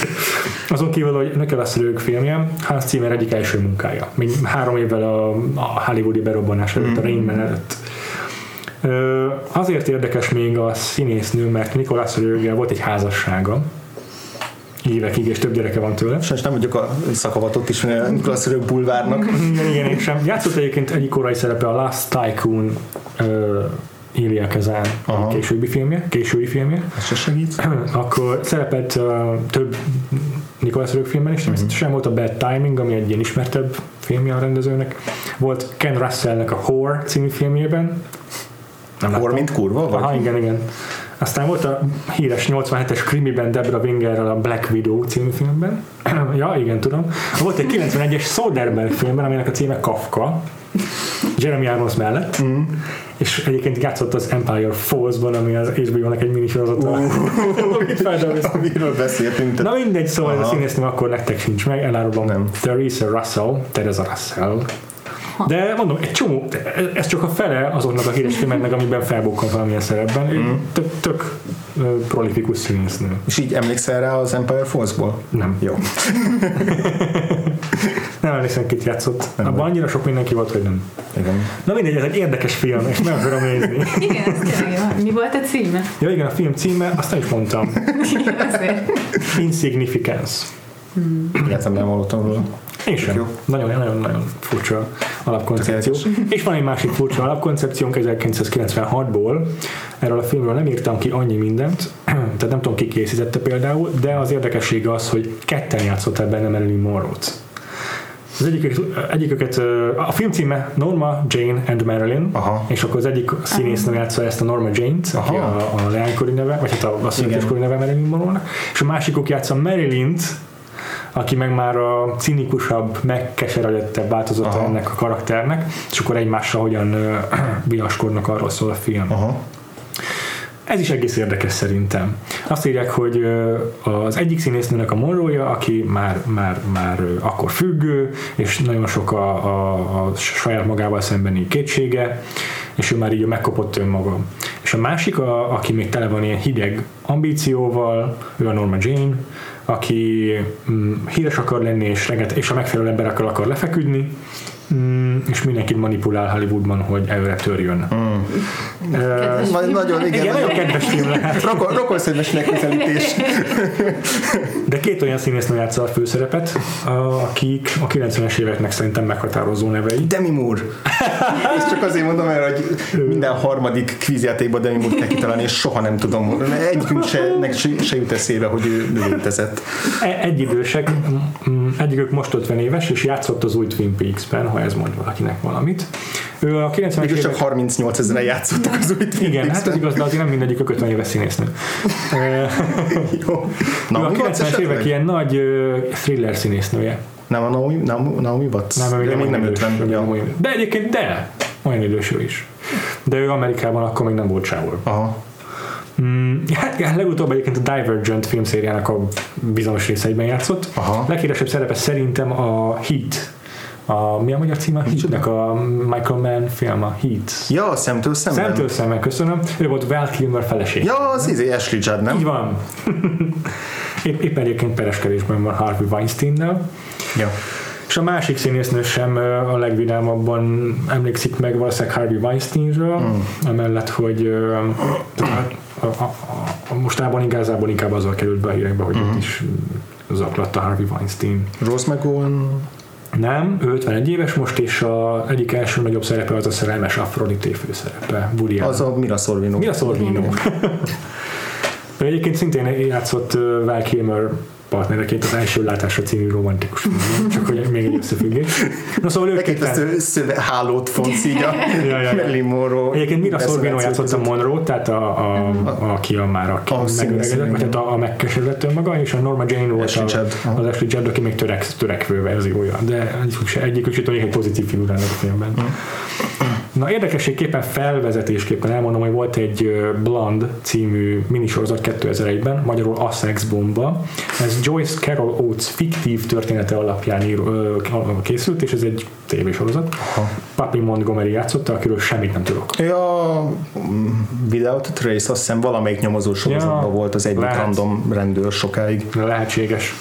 Azon kívül, hogy Nicholas Roeg filmje, Hans Zimmer egyik első munkája. Még három évvel a, a hollywoodi berobbanás előtt, a Rain Man előtt. Azért érdekes még a színésznő, mert Nicholas Roeggel volt egy házassága, évekig, és több gyereke van tőle. Sajnos nem vagyok a szakavatott is, Rög bulvárnak. Igen, igen, én sem. Játszott egyébként egyik korai szerepe a Last Tycoon uh, Ilya Kazan Aha. későbbi filmje, késői filmje. Ez se segít. akkor szerepelt uh, több Nicholas Roeg filmben is, természetesen volt a Bad Timing, ami egy ilyen ismertebb filmje a rendezőnek. Volt Ken Russellnek a Whore című filmjében. Nem Hor, láttam. mint kurva? Vagy? Aha, igen, igen. Aztán volt a híres 87-es krimiben Debra Wingerrel a Black Widow című filmben. ja, igen, tudom. Volt egy 91-es Soderbergh filmben, aminek a címe Kafka. Jeremy Irons mellett. Mm. És egyébként játszott az Empire Falls-ban, ami az HBO-nak egy minisorozata. feldolgozott. Amiről beszéltünk. Na Tehát mindegy, szóval ez a Aha. színésznő akkor nektek sincs meg, elárulom. Nem. Teresa Russell, Teresa Russell. De mondom, egy csomó, ez csak a fele azoknak a híres filmeknek, amiben felbukkan valamilyen szerepben. Mm. Tök, tök prolifikus színésznő. És így emlékszel rá az Empire Falls-ból? Nem. Jó. Nem emlékszem, kit játszott. Nem Abban annyira sok mindenki volt, hogy nem. Igen. Na mindegy, ez egy érdekes film, és meg akarom nézni. Igen, ez. Mi volt a címe? Ja igen, a film címe, azt nem is mondtam. Igen, Insignificance. Egyáltalán nem hallottam róla. Én sem. Jó. Nagyon-nagyon furcsa alapkoncepció. És van egy másik furcsa alapkoncepciónk 1996-ból. Erről a filmről nem írtam ki annyi mindent, tehát nem tudom ki készítette például, de az érdekessége az, hogy ketten játszották benne Marilyn Monroe-t. Az egyik, egyiküket, a film címe Norma, Jane and Marilyn, Aha. és akkor az egyik színésznő játsza ezt a Norma Jane-t, aki Aha. a, a leánykori neve, vagy hát a, a születéskori neve Marilyn monroe és a másikuk játsza Marilyn-t, aki meg már a cinikusabb, megkeseredettebb változata Aha. ennek a karakternek, és akkor egymással hogyan viaskodnak, arról szól a film. Aha. Ez is egész érdekes szerintem. Azt írják, hogy az egyik színésznőnek a monrója, aki már, már, már akkor függő, és nagyon sok a, a, a saját magával szembeni kétsége, és ő már így megkopott önmaga. És a másik, a, aki még tele van ilyen hideg ambícióval, ő a Norma Jane, aki mm, híres akar lenni, és, reget, és a megfelelő emberekkel akar lefeküdni, mm, és mindenkit manipulál Hollywoodban, hogy előre törjön. Mm. Na- Nagyon, igen, Igen, nagyon kedves film lehet. Rokon, rokonszedves megközelítés. De két olyan színésznő játsza a főszerepet, akik a 90-es éveknek szerintem meghatározó nevei. Demi Moore. Ezt csak azért mondom el, hogy minden harmadik kvízjátékban Demi Moore kell kitalálni, és soha nem tudom. Egyikünk se, se, se jut eszébe, hogy ő létezett. E- Egyidősek, egyikük most 50 éves, és játszott az új Twin Peaks-ben, ha ez mond valakinek valamit. Ő a 90-es Mégis csak évek... 38 ezeren játszottak az új Twin Igen, hát Peaks-ben. igaz, de azért nem mindegyik 50 éves színésznő. Jó. ő a Naomi Watts 90-es évek ilyen nagy thriller színésznője. Nem a Naomi, Naomi, Naomi Watts? Nem, De még nem olyan idős, 50. nem Ja. De egyébként de, olyan idős ő is. De ő Amerikában akkor még nem volt sehol. Aha. Mm, hát legutóbb egyébként a Divergent filmszériának a bizonyos részeiben játszott. Aha. Leghíresebb szerepe szerintem a Heat. A, mi a magyar címe a Heatnek? A Michael Mann film, a Heat. Ja, szemtől szemben. Szemtől szemben, köszönöm. Ő volt Val Kilmer feleség. Ja, az izé Ashley Judd, nem? Így van. Épp, épp egyébként pereskedésben van Harvey Weinsteinnel. Ja. És a másik színésznő sem a legvidámabban emlékszik meg valószínűleg Harvey Weinsteinről, mm. amellett, hogy a, a, a, mostában igazából inkább azzal került be a hírekbe, hogy mm. is zaklatta Harvey Weinstein. Rose McGowan. Nem, ő 51 éves most, és a egyik első nagyobb szerepe az a szerelmes Aphrodite főszerepe, Woody. Az a Mira Sorvino. Mi a Sorvino? Egyébként szintén játszott Val Kilmer partnereként az első látásra című romantikus filmben, csak hogy még egy összefüggés. Na szóval ők ketten, szöve, hálót fonsz így a Ja, ja, ja. Monroe. Egyébként Mira Sorvino játszott a. Monroe, tehát a, a, a, aki a már a, A megöregedett, vagy a, a megkeseredett önmaga, és a Norma Jane volt a, az Ashley Judd, aki még törek, törekvő verziója, de egyikük se, tudja, egy pozitív figurának a filmben. Na érdekességképpen felvezetésképpen elmondom, hogy volt egy ö, Blonde című minisorozat 2001-ben, magyarul A Sex Bomba. Ez Joyce Carol Oates fiktív története alapján ír, ö, készült, és ez egy tévésorozat. Aha. Papi Montgomery játszotta, akiről semmit nem tudok. Ja, mm, Without a Trace, azt hiszem valamelyik nyomozó sorozatban Ja, volt az egyik lehet. random rendőr sokáig. Lehetséges.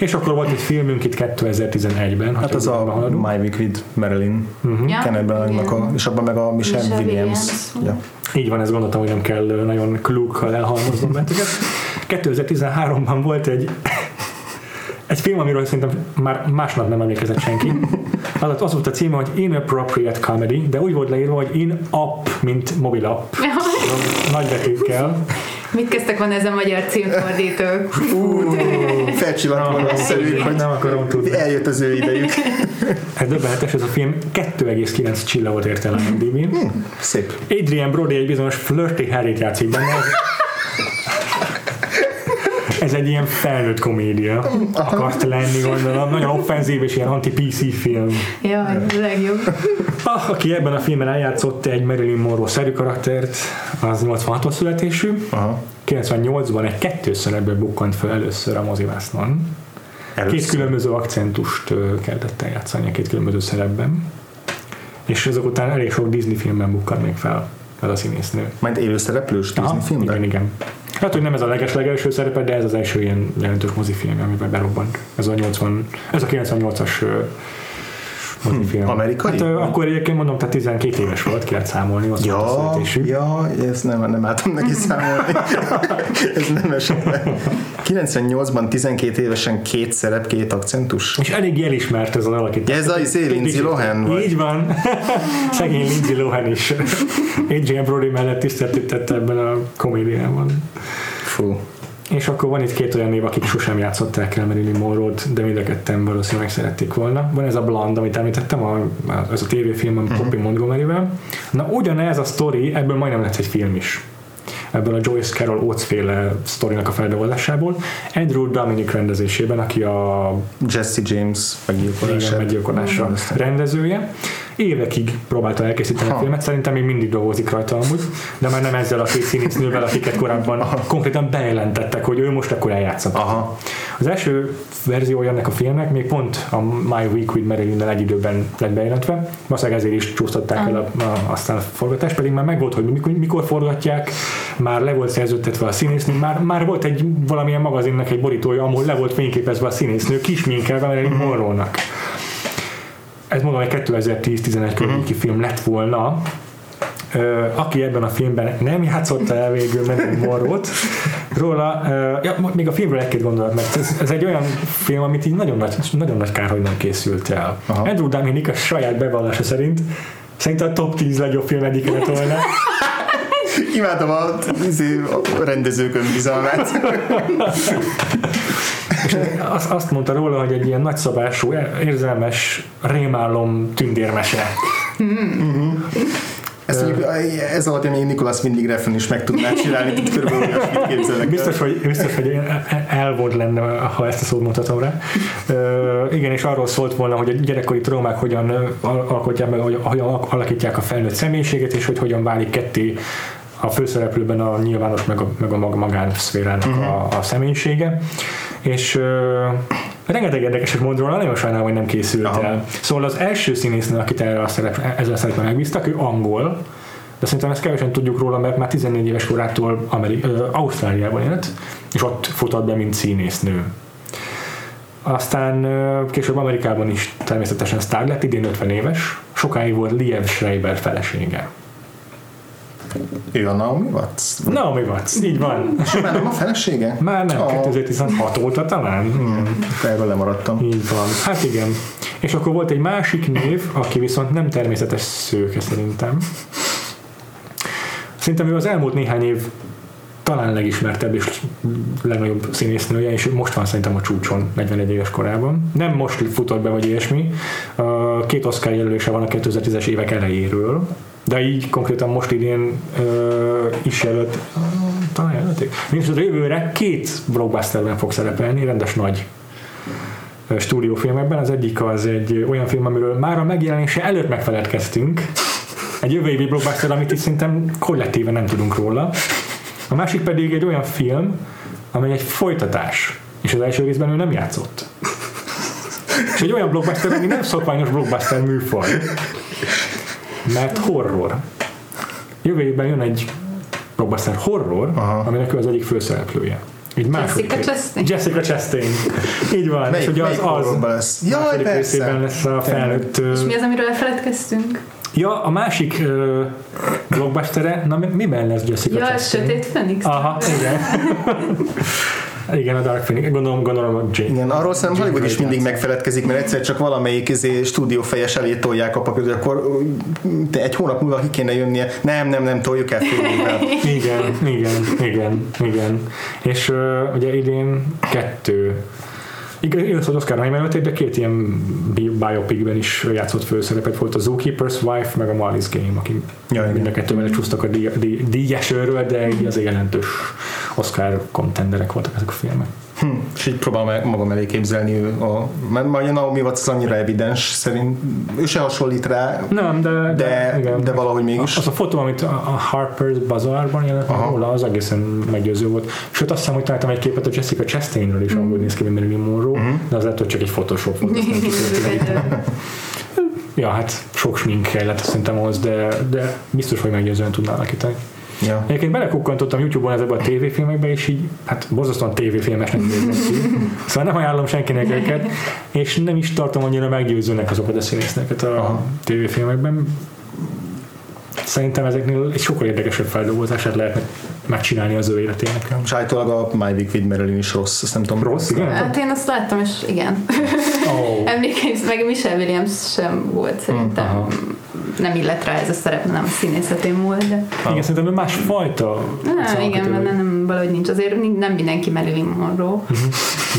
És akkor volt egy filmünk itt 2011-ben. Hát az a haladunk. My Week with Marilyn Ja, Kenneth a, és abban meg a Michelle, Michelle Williams. Williams. Ja. Így van, ezt gondoltam, hogy nem kell nagyon klúkkal elhalmoznom benneteket. 2013-ban volt egy egy film, amiről szerintem már másnap nem emlékezett senki. Az, az volt a címe, hogy Inappropriate Comedy, de úgy volt leírva, hogy in app, mint mobil app. Nagy betűkkel. Mit kezdtek van ez a magyar címfordítók? Felcsillant volna a szemük, hogy nem akarom tudni. eljött az ő idejük. Ez döbbenetes, ez a film 2,9 csillagot ért el a IMDb-n. Szép. Adrian Brody egy bizonyos flirty Harry-t játszik benne. Ez egy ilyen felnőtt komédia akart lenni, gondolom. Nagyon offenzív és ilyen anti-PC film. Jaj, a legjobb. Ah, aki ebben a filmben eljátszott egy Marilyn Monroe-szerű karaktert, az 86-os születésű. Aha. 98-ban egy kettős szerepben bukkant fel először a mozivásznon. Két különböző akcentust kellett eljátszani a két különböző szerepben. És ezek után elég sok Disney filmben bukkan még fel ez a színésznő. Majd élő szereplős Disney Aha, filmben? Igen, igen. Hát, hogy nem ez a leges-legelső szerepe, de ez az első ilyen jelentős mozifilm, amiben berobbant. Ez a 80, ez a 98-as ö, mozifilm. Amerikai? Hát, akkor egyébként mondom, tehát 12 éves volt, ki lehet számolni, az volt a Ja, születésű. ja, ezt nem, nem álltam neki számolni. Ez nem esett le. 98-ban 12 évesen két szerep, két akcentus. És elég elismert ez az alakítás. Ja, ez a izé, Lindsay Lohan vagy? Így van. Szegény Lindsay Lohan is. Adrian Brody mellett tiszteltette ebben a komédiában. Fú. És akkor van itt két olyan név, akik sosem játszották el Marilyn Monroe-t, de mind a ketten valószínűleg szerették volna. Van ez a Blonde, amit említettem, a, az a tévéfilm a Poppy Montgomery-vel. Na ugyanez a sztori, ebből majdnem lett egy film is ebből a Joyce Carol Oates féle sztorinak a feldolgozásából. Andrew Dominic rendezésében, aki a Jesse James meggyilkolása. meggyilkolása rendezője. Évekig próbálta elkészíteni a Ha. filmet, szerintem még mindig dolgozik rajta amúgy, de már nem ezzel a két színésznővel, akiket korábban konkrétan bejelentettek, hogy ő most akkor eljátszott. Aha. Az első verziója ennek a filmnek még pont a My Week with marilyn egy időben lett bejelentve, valószínűleg ezért is csúsztatták el a, a, aztán a forgatást, pedig már megvolt, hogy mikor, mikor forgatják, már le volt szerződtetve a színésznő, már, már volt egy valamilyen magazinnak egy borítója, ahol le volt fényképezve a színésznő, kisminkelve Marilyn Monroe-nak. Ez mondom, egy 2010-11 környéki film lett volna, aki ebben a filmben nem játszotta el végül Marilyn Monroe-t, róla, ja, még a filmről egy-két gondolat, mert ez, ez, egy olyan film, amit így nagyon nagy, nagyon nagy kár, hogy nem készült el. Aha. Andrew Dominic a saját bevallása szerint szerintem a top 10 legjobb film eddig lett volna. Imádom a, izé, a rendezők önbizalmát. És azt, azt mondta róla, hogy egy ilyen nagyszabású, érzelmes, rémálom tündérmese. Ez, mondjuk, ez alapján még Nikolas mindig Refn is meg tudná csinálni, itt körülbelül olyasmit képzelek. el. Biztos, hogy, biztos, hogy el volt lenne, ha ezt a szót mondhatom rá. Ö, igen, és arról szólt volna, hogy a gyerekkori traumák hogyan alkotják meg, hogy hogyan al- alakítják a felnőtt személyiséget, és hogy hogyan válik ketté a főszereplőben a nyilvános, meg a, meg a mag- magánszférának uh-huh. a, a személyisége. És ö, rengeteg érdekeset mond róla, nagyon sajnálom, hogy nem készült Aha. el. Szóval az első színésznő, akit erre a szerep, ezzel a szerepben megbíztak, ő angol, de szerintem ezt kevesen tudjuk róla, mert már 14 éves korától Ameri- ö, Ausztráliában élt, és ott futott be, mint színésznő. Aztán később Amerikában is természetesen sztár lett, idén 50 éves, sokáig volt Liev Schreiber felesége. Ő a Naomi Watts? Naomi Watts, így van. Már nem a felesége? Már nem, Ah. 2016 óta talán. Hmm, erről lemaradtam. Így van. Hát igen. És akkor volt egy másik név, aki viszont nem természetes szőke szerintem. Szerintem ő az elmúlt néhány év talán legismertebb és legnagyobb színésznője, és most van szerintem a csúcson 41 éves korában. Nem most futott be, vagy ilyesmi. Két Oscar jelölése van a 2010-es évek elejéről, de így konkrétan most idén uh, is jelölt, talán jelölték. Nincs jövőre két blockbusterben fog szerepelni, rendes nagy ö, stúdiófilmekben. Az egyik az egy olyan film, amiről már a megjelenése előtt megfeledkeztünk. Egy jövő évi blockbuster, amit is szerintem kollektíven nem tudunk róla. A másik pedig egy olyan film, amely egy folytatás, és az első részben ő nem játszott. És egy olyan blockbuster, ami nem szokványos blockbuster műfaj, mert horror. Jövő évben jön egy blockbuster horror, Aha. aminek ő az egyik főszereplője. Egy második Jessica. Chastain? Jessica Chastain. Így van. és Melyik, ugye az az lesz? Jaj, persze. részében lesz a felnőtt... ö, És mi az, amiről elfeledkeztünk? Ja, a másik uh, blockbustere, na mi- miben lesz Jessica Ja, a Chastain? Sötét Fenix? Aha, igen. igen, a Dark Phoenix. Gondolom, gondolom a Jane. Igen, arról szerintem Hollywood is mindig megfeledkezik, mert egyszer csak valamelyik izé, stúdiófejes elé tolják a papírt, akkor te egy hónap múlva ki kéne jönnie. Nem, nem, nem, toljuk el. Igen, igen, igen, igen. És uh, ugye idén kettő igaz, hogy Oscar jelölték, de két ilyen bi- biopicben is játszott főszerepet volt a Zookeeper's Wife, meg a Molly's Game, aki Ja, igen. mind a kettőben lecsúsztak a díj- de azért jelentős Oscar kontenderek voltak ezek a filmek. Hm, és így próbálom magam elé képzelni, ő a, mert majd a Naomi Watts annyira evidens, szerint ő se hasonlít rá, Nem, de, de, de, igen. de valahogy mégis. Az a fotó, amit a Harper's Bazaarban jelent meg róla, az egészen meggyőző volt. Sőt, azt hiszem, hogy találtam egy képet a Jessica Chastainről is, ahogy néz ki, mint Marilyn Monroe, Mhm. de az lehet, hogy csak egy Photoshop volt. Ja, hát sok smink kellett szerintem ahhoz, de, de biztos, hogy meggyőzően tudná alakítani. Ja. Egyébként belekukkantottam YouTube-on ezekbe a tévéfilmekbe, és így, hát borzasztóan tévéfilmesnek néznek ki. Szóval nem ajánlom senkinek őket, és nem is tartom annyira meggyőzőnek azokat a színészeket a Aha. tévéfilmekben. Szerintem ezeknél egy sokkal érdekesebb feldolgozását lehetne megcsinálni az ő életének. És állítólag a My Week with Marilyn is rossz, azt nem tudom. Rossz, igen? Hát én azt láttam, és igen. Oh. Emlékeim, meg Michelle Williams sem volt szerintem. Aha. Nem illet rá ez a szerep, nem a színészetén volt, de... Igen, szerintem ő másfajta. Ah, szóval igen, mert tényleg. nem, valahogy nincs. Azért nem mindenki Marilyn Monroe.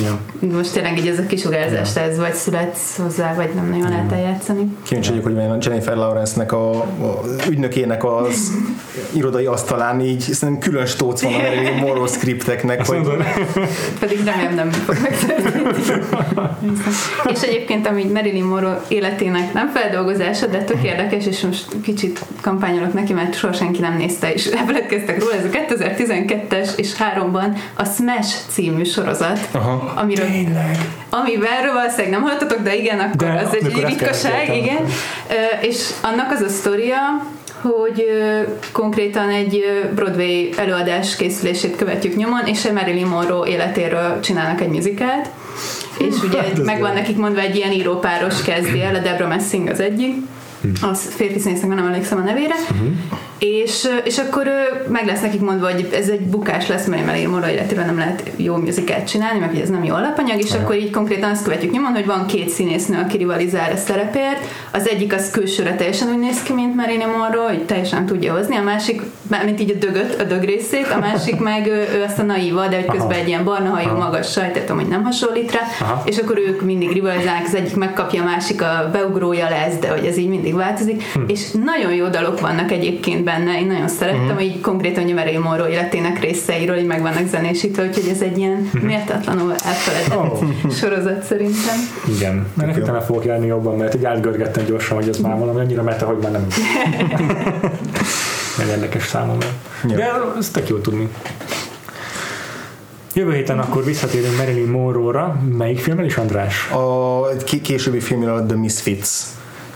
Ja. Most tényleg így ez a kisugárzást, ez vagy születsz hozzá, vagy nem nagyon lehet eljátszani. Kíváncsi vagyok, hogy vajon Jennifer Lawrence-nek a, a ügynökének az irodai asztalán így szerintem külön stóc van a Marilyn Monroe scripteknek, Azt hogy Pedig remélem nem fog és egyébként, ami Marilyn Monroe életének nem feldolgozása, de tök érdekes, és most kicsit kampányolok neki, mert soha senki nem nézte, és elfeledkeztek róla. Ez a 2012-es és 3-ban a Smash című sorozat, Aha. amiről tényleg. amivel valószínűleg nem hallottatok, de igen, akkor De, az egy ritkaság, igen. És annak az a sztoria, hogy ö, konkrétan egy Broadway előadás készülését követjük nyomon, és a Marilyn Monroe életéről csinálnak egy musicalt, és ugye Hát ez meg van jó. nekik mondva egy ilyen írópáros kezdi el, a Debra Messing az egyik, az férfi színésznek nem emlékszem a nevére, és, és akkor meg lesz nekik mondva, hogy ez egy bukás lesz, mert Marilyn Monroe életéről nem lehet jó muzikát csinálni, meg hogy ez nem jó alapanyag, és akkor így konkrétan azt követjük nyomon, hogy van két színésznő, aki rivalizál a szerepért. Az egyik az külsőre teljesen úgy néz ki, mint Marilyn Monroe, hogy teljesen tudja hozni, a másik, mint így a dögöt, a dög részét, a másik meg ő, ő azt a naíva, de hogy közben Aha. egy ilyen barna hajú, Aha. magas sajt, tehát hogy nem hasonlít rá, Aha. és akkor ők mindig rivalizálnak, az egyik megkapja, a másik a beugrója lesz, de hogy ez így mindig változik, Hm. és nagyon jó dalok vannak egyébként benne, én nagyon szerettem, Hm. hogy így konkrétan hogy a Marilyn Monroe életének részeiről, hogy meg vannak zenésítve, úgyhogy ez egy ilyen Hm. méltatlanul elfeledett Oh. sorozat szerintem. Igen, mert jó. tele fogok járni jobban, mert így átgörgettem gyorsan, hogy ez már valami annyira meta, hogy már nem meg érdekes számomra. Ja. De ezt tök jó tudni. Jövő héten akkor visszatérünk Marilyn Monroe-ra. Melyik filmmel is, András? A ké- későbbi filmről a The Misfits.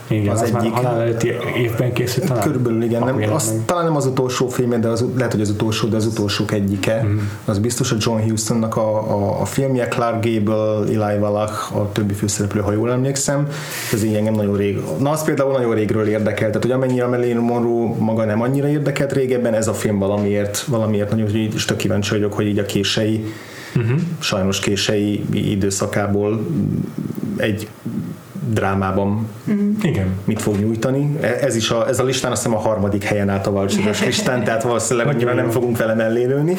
Igen, Az az, az már egyik. halál előtti évben készült talán? Körülbelül igen, Akkor nem, az, talán nem az utolsó filmje, de az, lehet, hogy az utolsó, de az utolsók egyike. Mm. Az biztos, a John Hustonnak a, a, a filmje, Clark Gable, Eli Wallach, a többi főszereplő, ha jól emlékszem. Ez így engem nagyon rég, na az például nagyon régről érdekelt, tehát hogy amennyire a Marilyn Monroe maga nem annyira érdekelt régebben, ez a film valamiért, valamiért nagyon, hogy így tök kíváncsi vagyok, hogy így a kései, uh-huh. sajnos kései időszakából egy drámában Igen. mit fog nyújtani. E- Ez is a, ez a listán azt hiszem a harmadik helyen állt a Valcsiros listán, tehát valószínűleg annyira nem fogunk vele mellé lőni.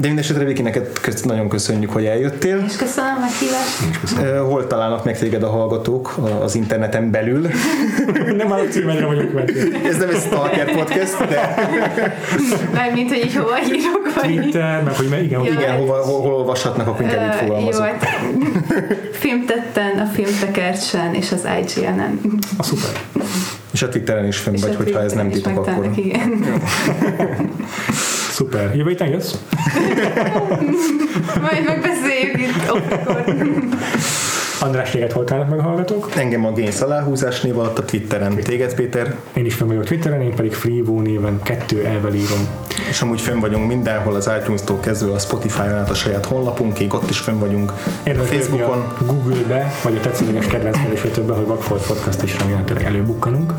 De mindesetre Viki, neked köz- nagyon köszönjük, hogy eljöttél. És köszönöm a meghívást. Hol találnak meg téged a hallgatók az interneten belül? nem a címedre vagyok kíváncsi. Ez nem egy Stalker podcast, de Meg mint, hogy így hova írok, vagy Twitter, meg hogy igen, hogy Ja. igen, hol, hol, hol olvashatnak, akkor inkább így Ö, Jó, fogalmazok. hát filmtetten, a filmtekercsen és az IGN-en. a szuper. És a Twitteren is fönn És vagy, hogyha ez nem titok, akkor... Igen. Szuper. Jövő héten jössz? Majd megbeszéljük itt András, téged hol találnak meg a hallgatók? Engem a Gains aláhúzás név alatt a Twitteren. Téged, Péter? Én is fenn vagyok Twitteren, én pedig Freevo néven kettő elvel írom. És amúgy fönn vagyunk mindenhol, az iTunes-tól kezdve a Spotify-on át a saját honlapunkig, ott is fönn vagyunk. Érdemes Facebookon. a Google-be, vagy a tetszőleges kedvenc keresőtökbe, hogy Vagfolt Podcast is remélhetőleg előbukkanunk.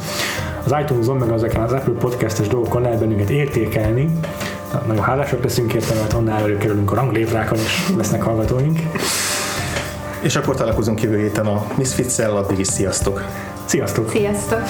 Az iTunes-on, meg ezeken az Apple Podcast-es dolgokon lehet bennünket értékelni. Na, Nagyon hálásak leszünk érte, mert annál előkerülünk a rangléprákon, és lesznek hallgatóink. És akkor találkozunk jövő héten a Misfits-szel, addig is sziasztok! Sziasztok! Sziasztok!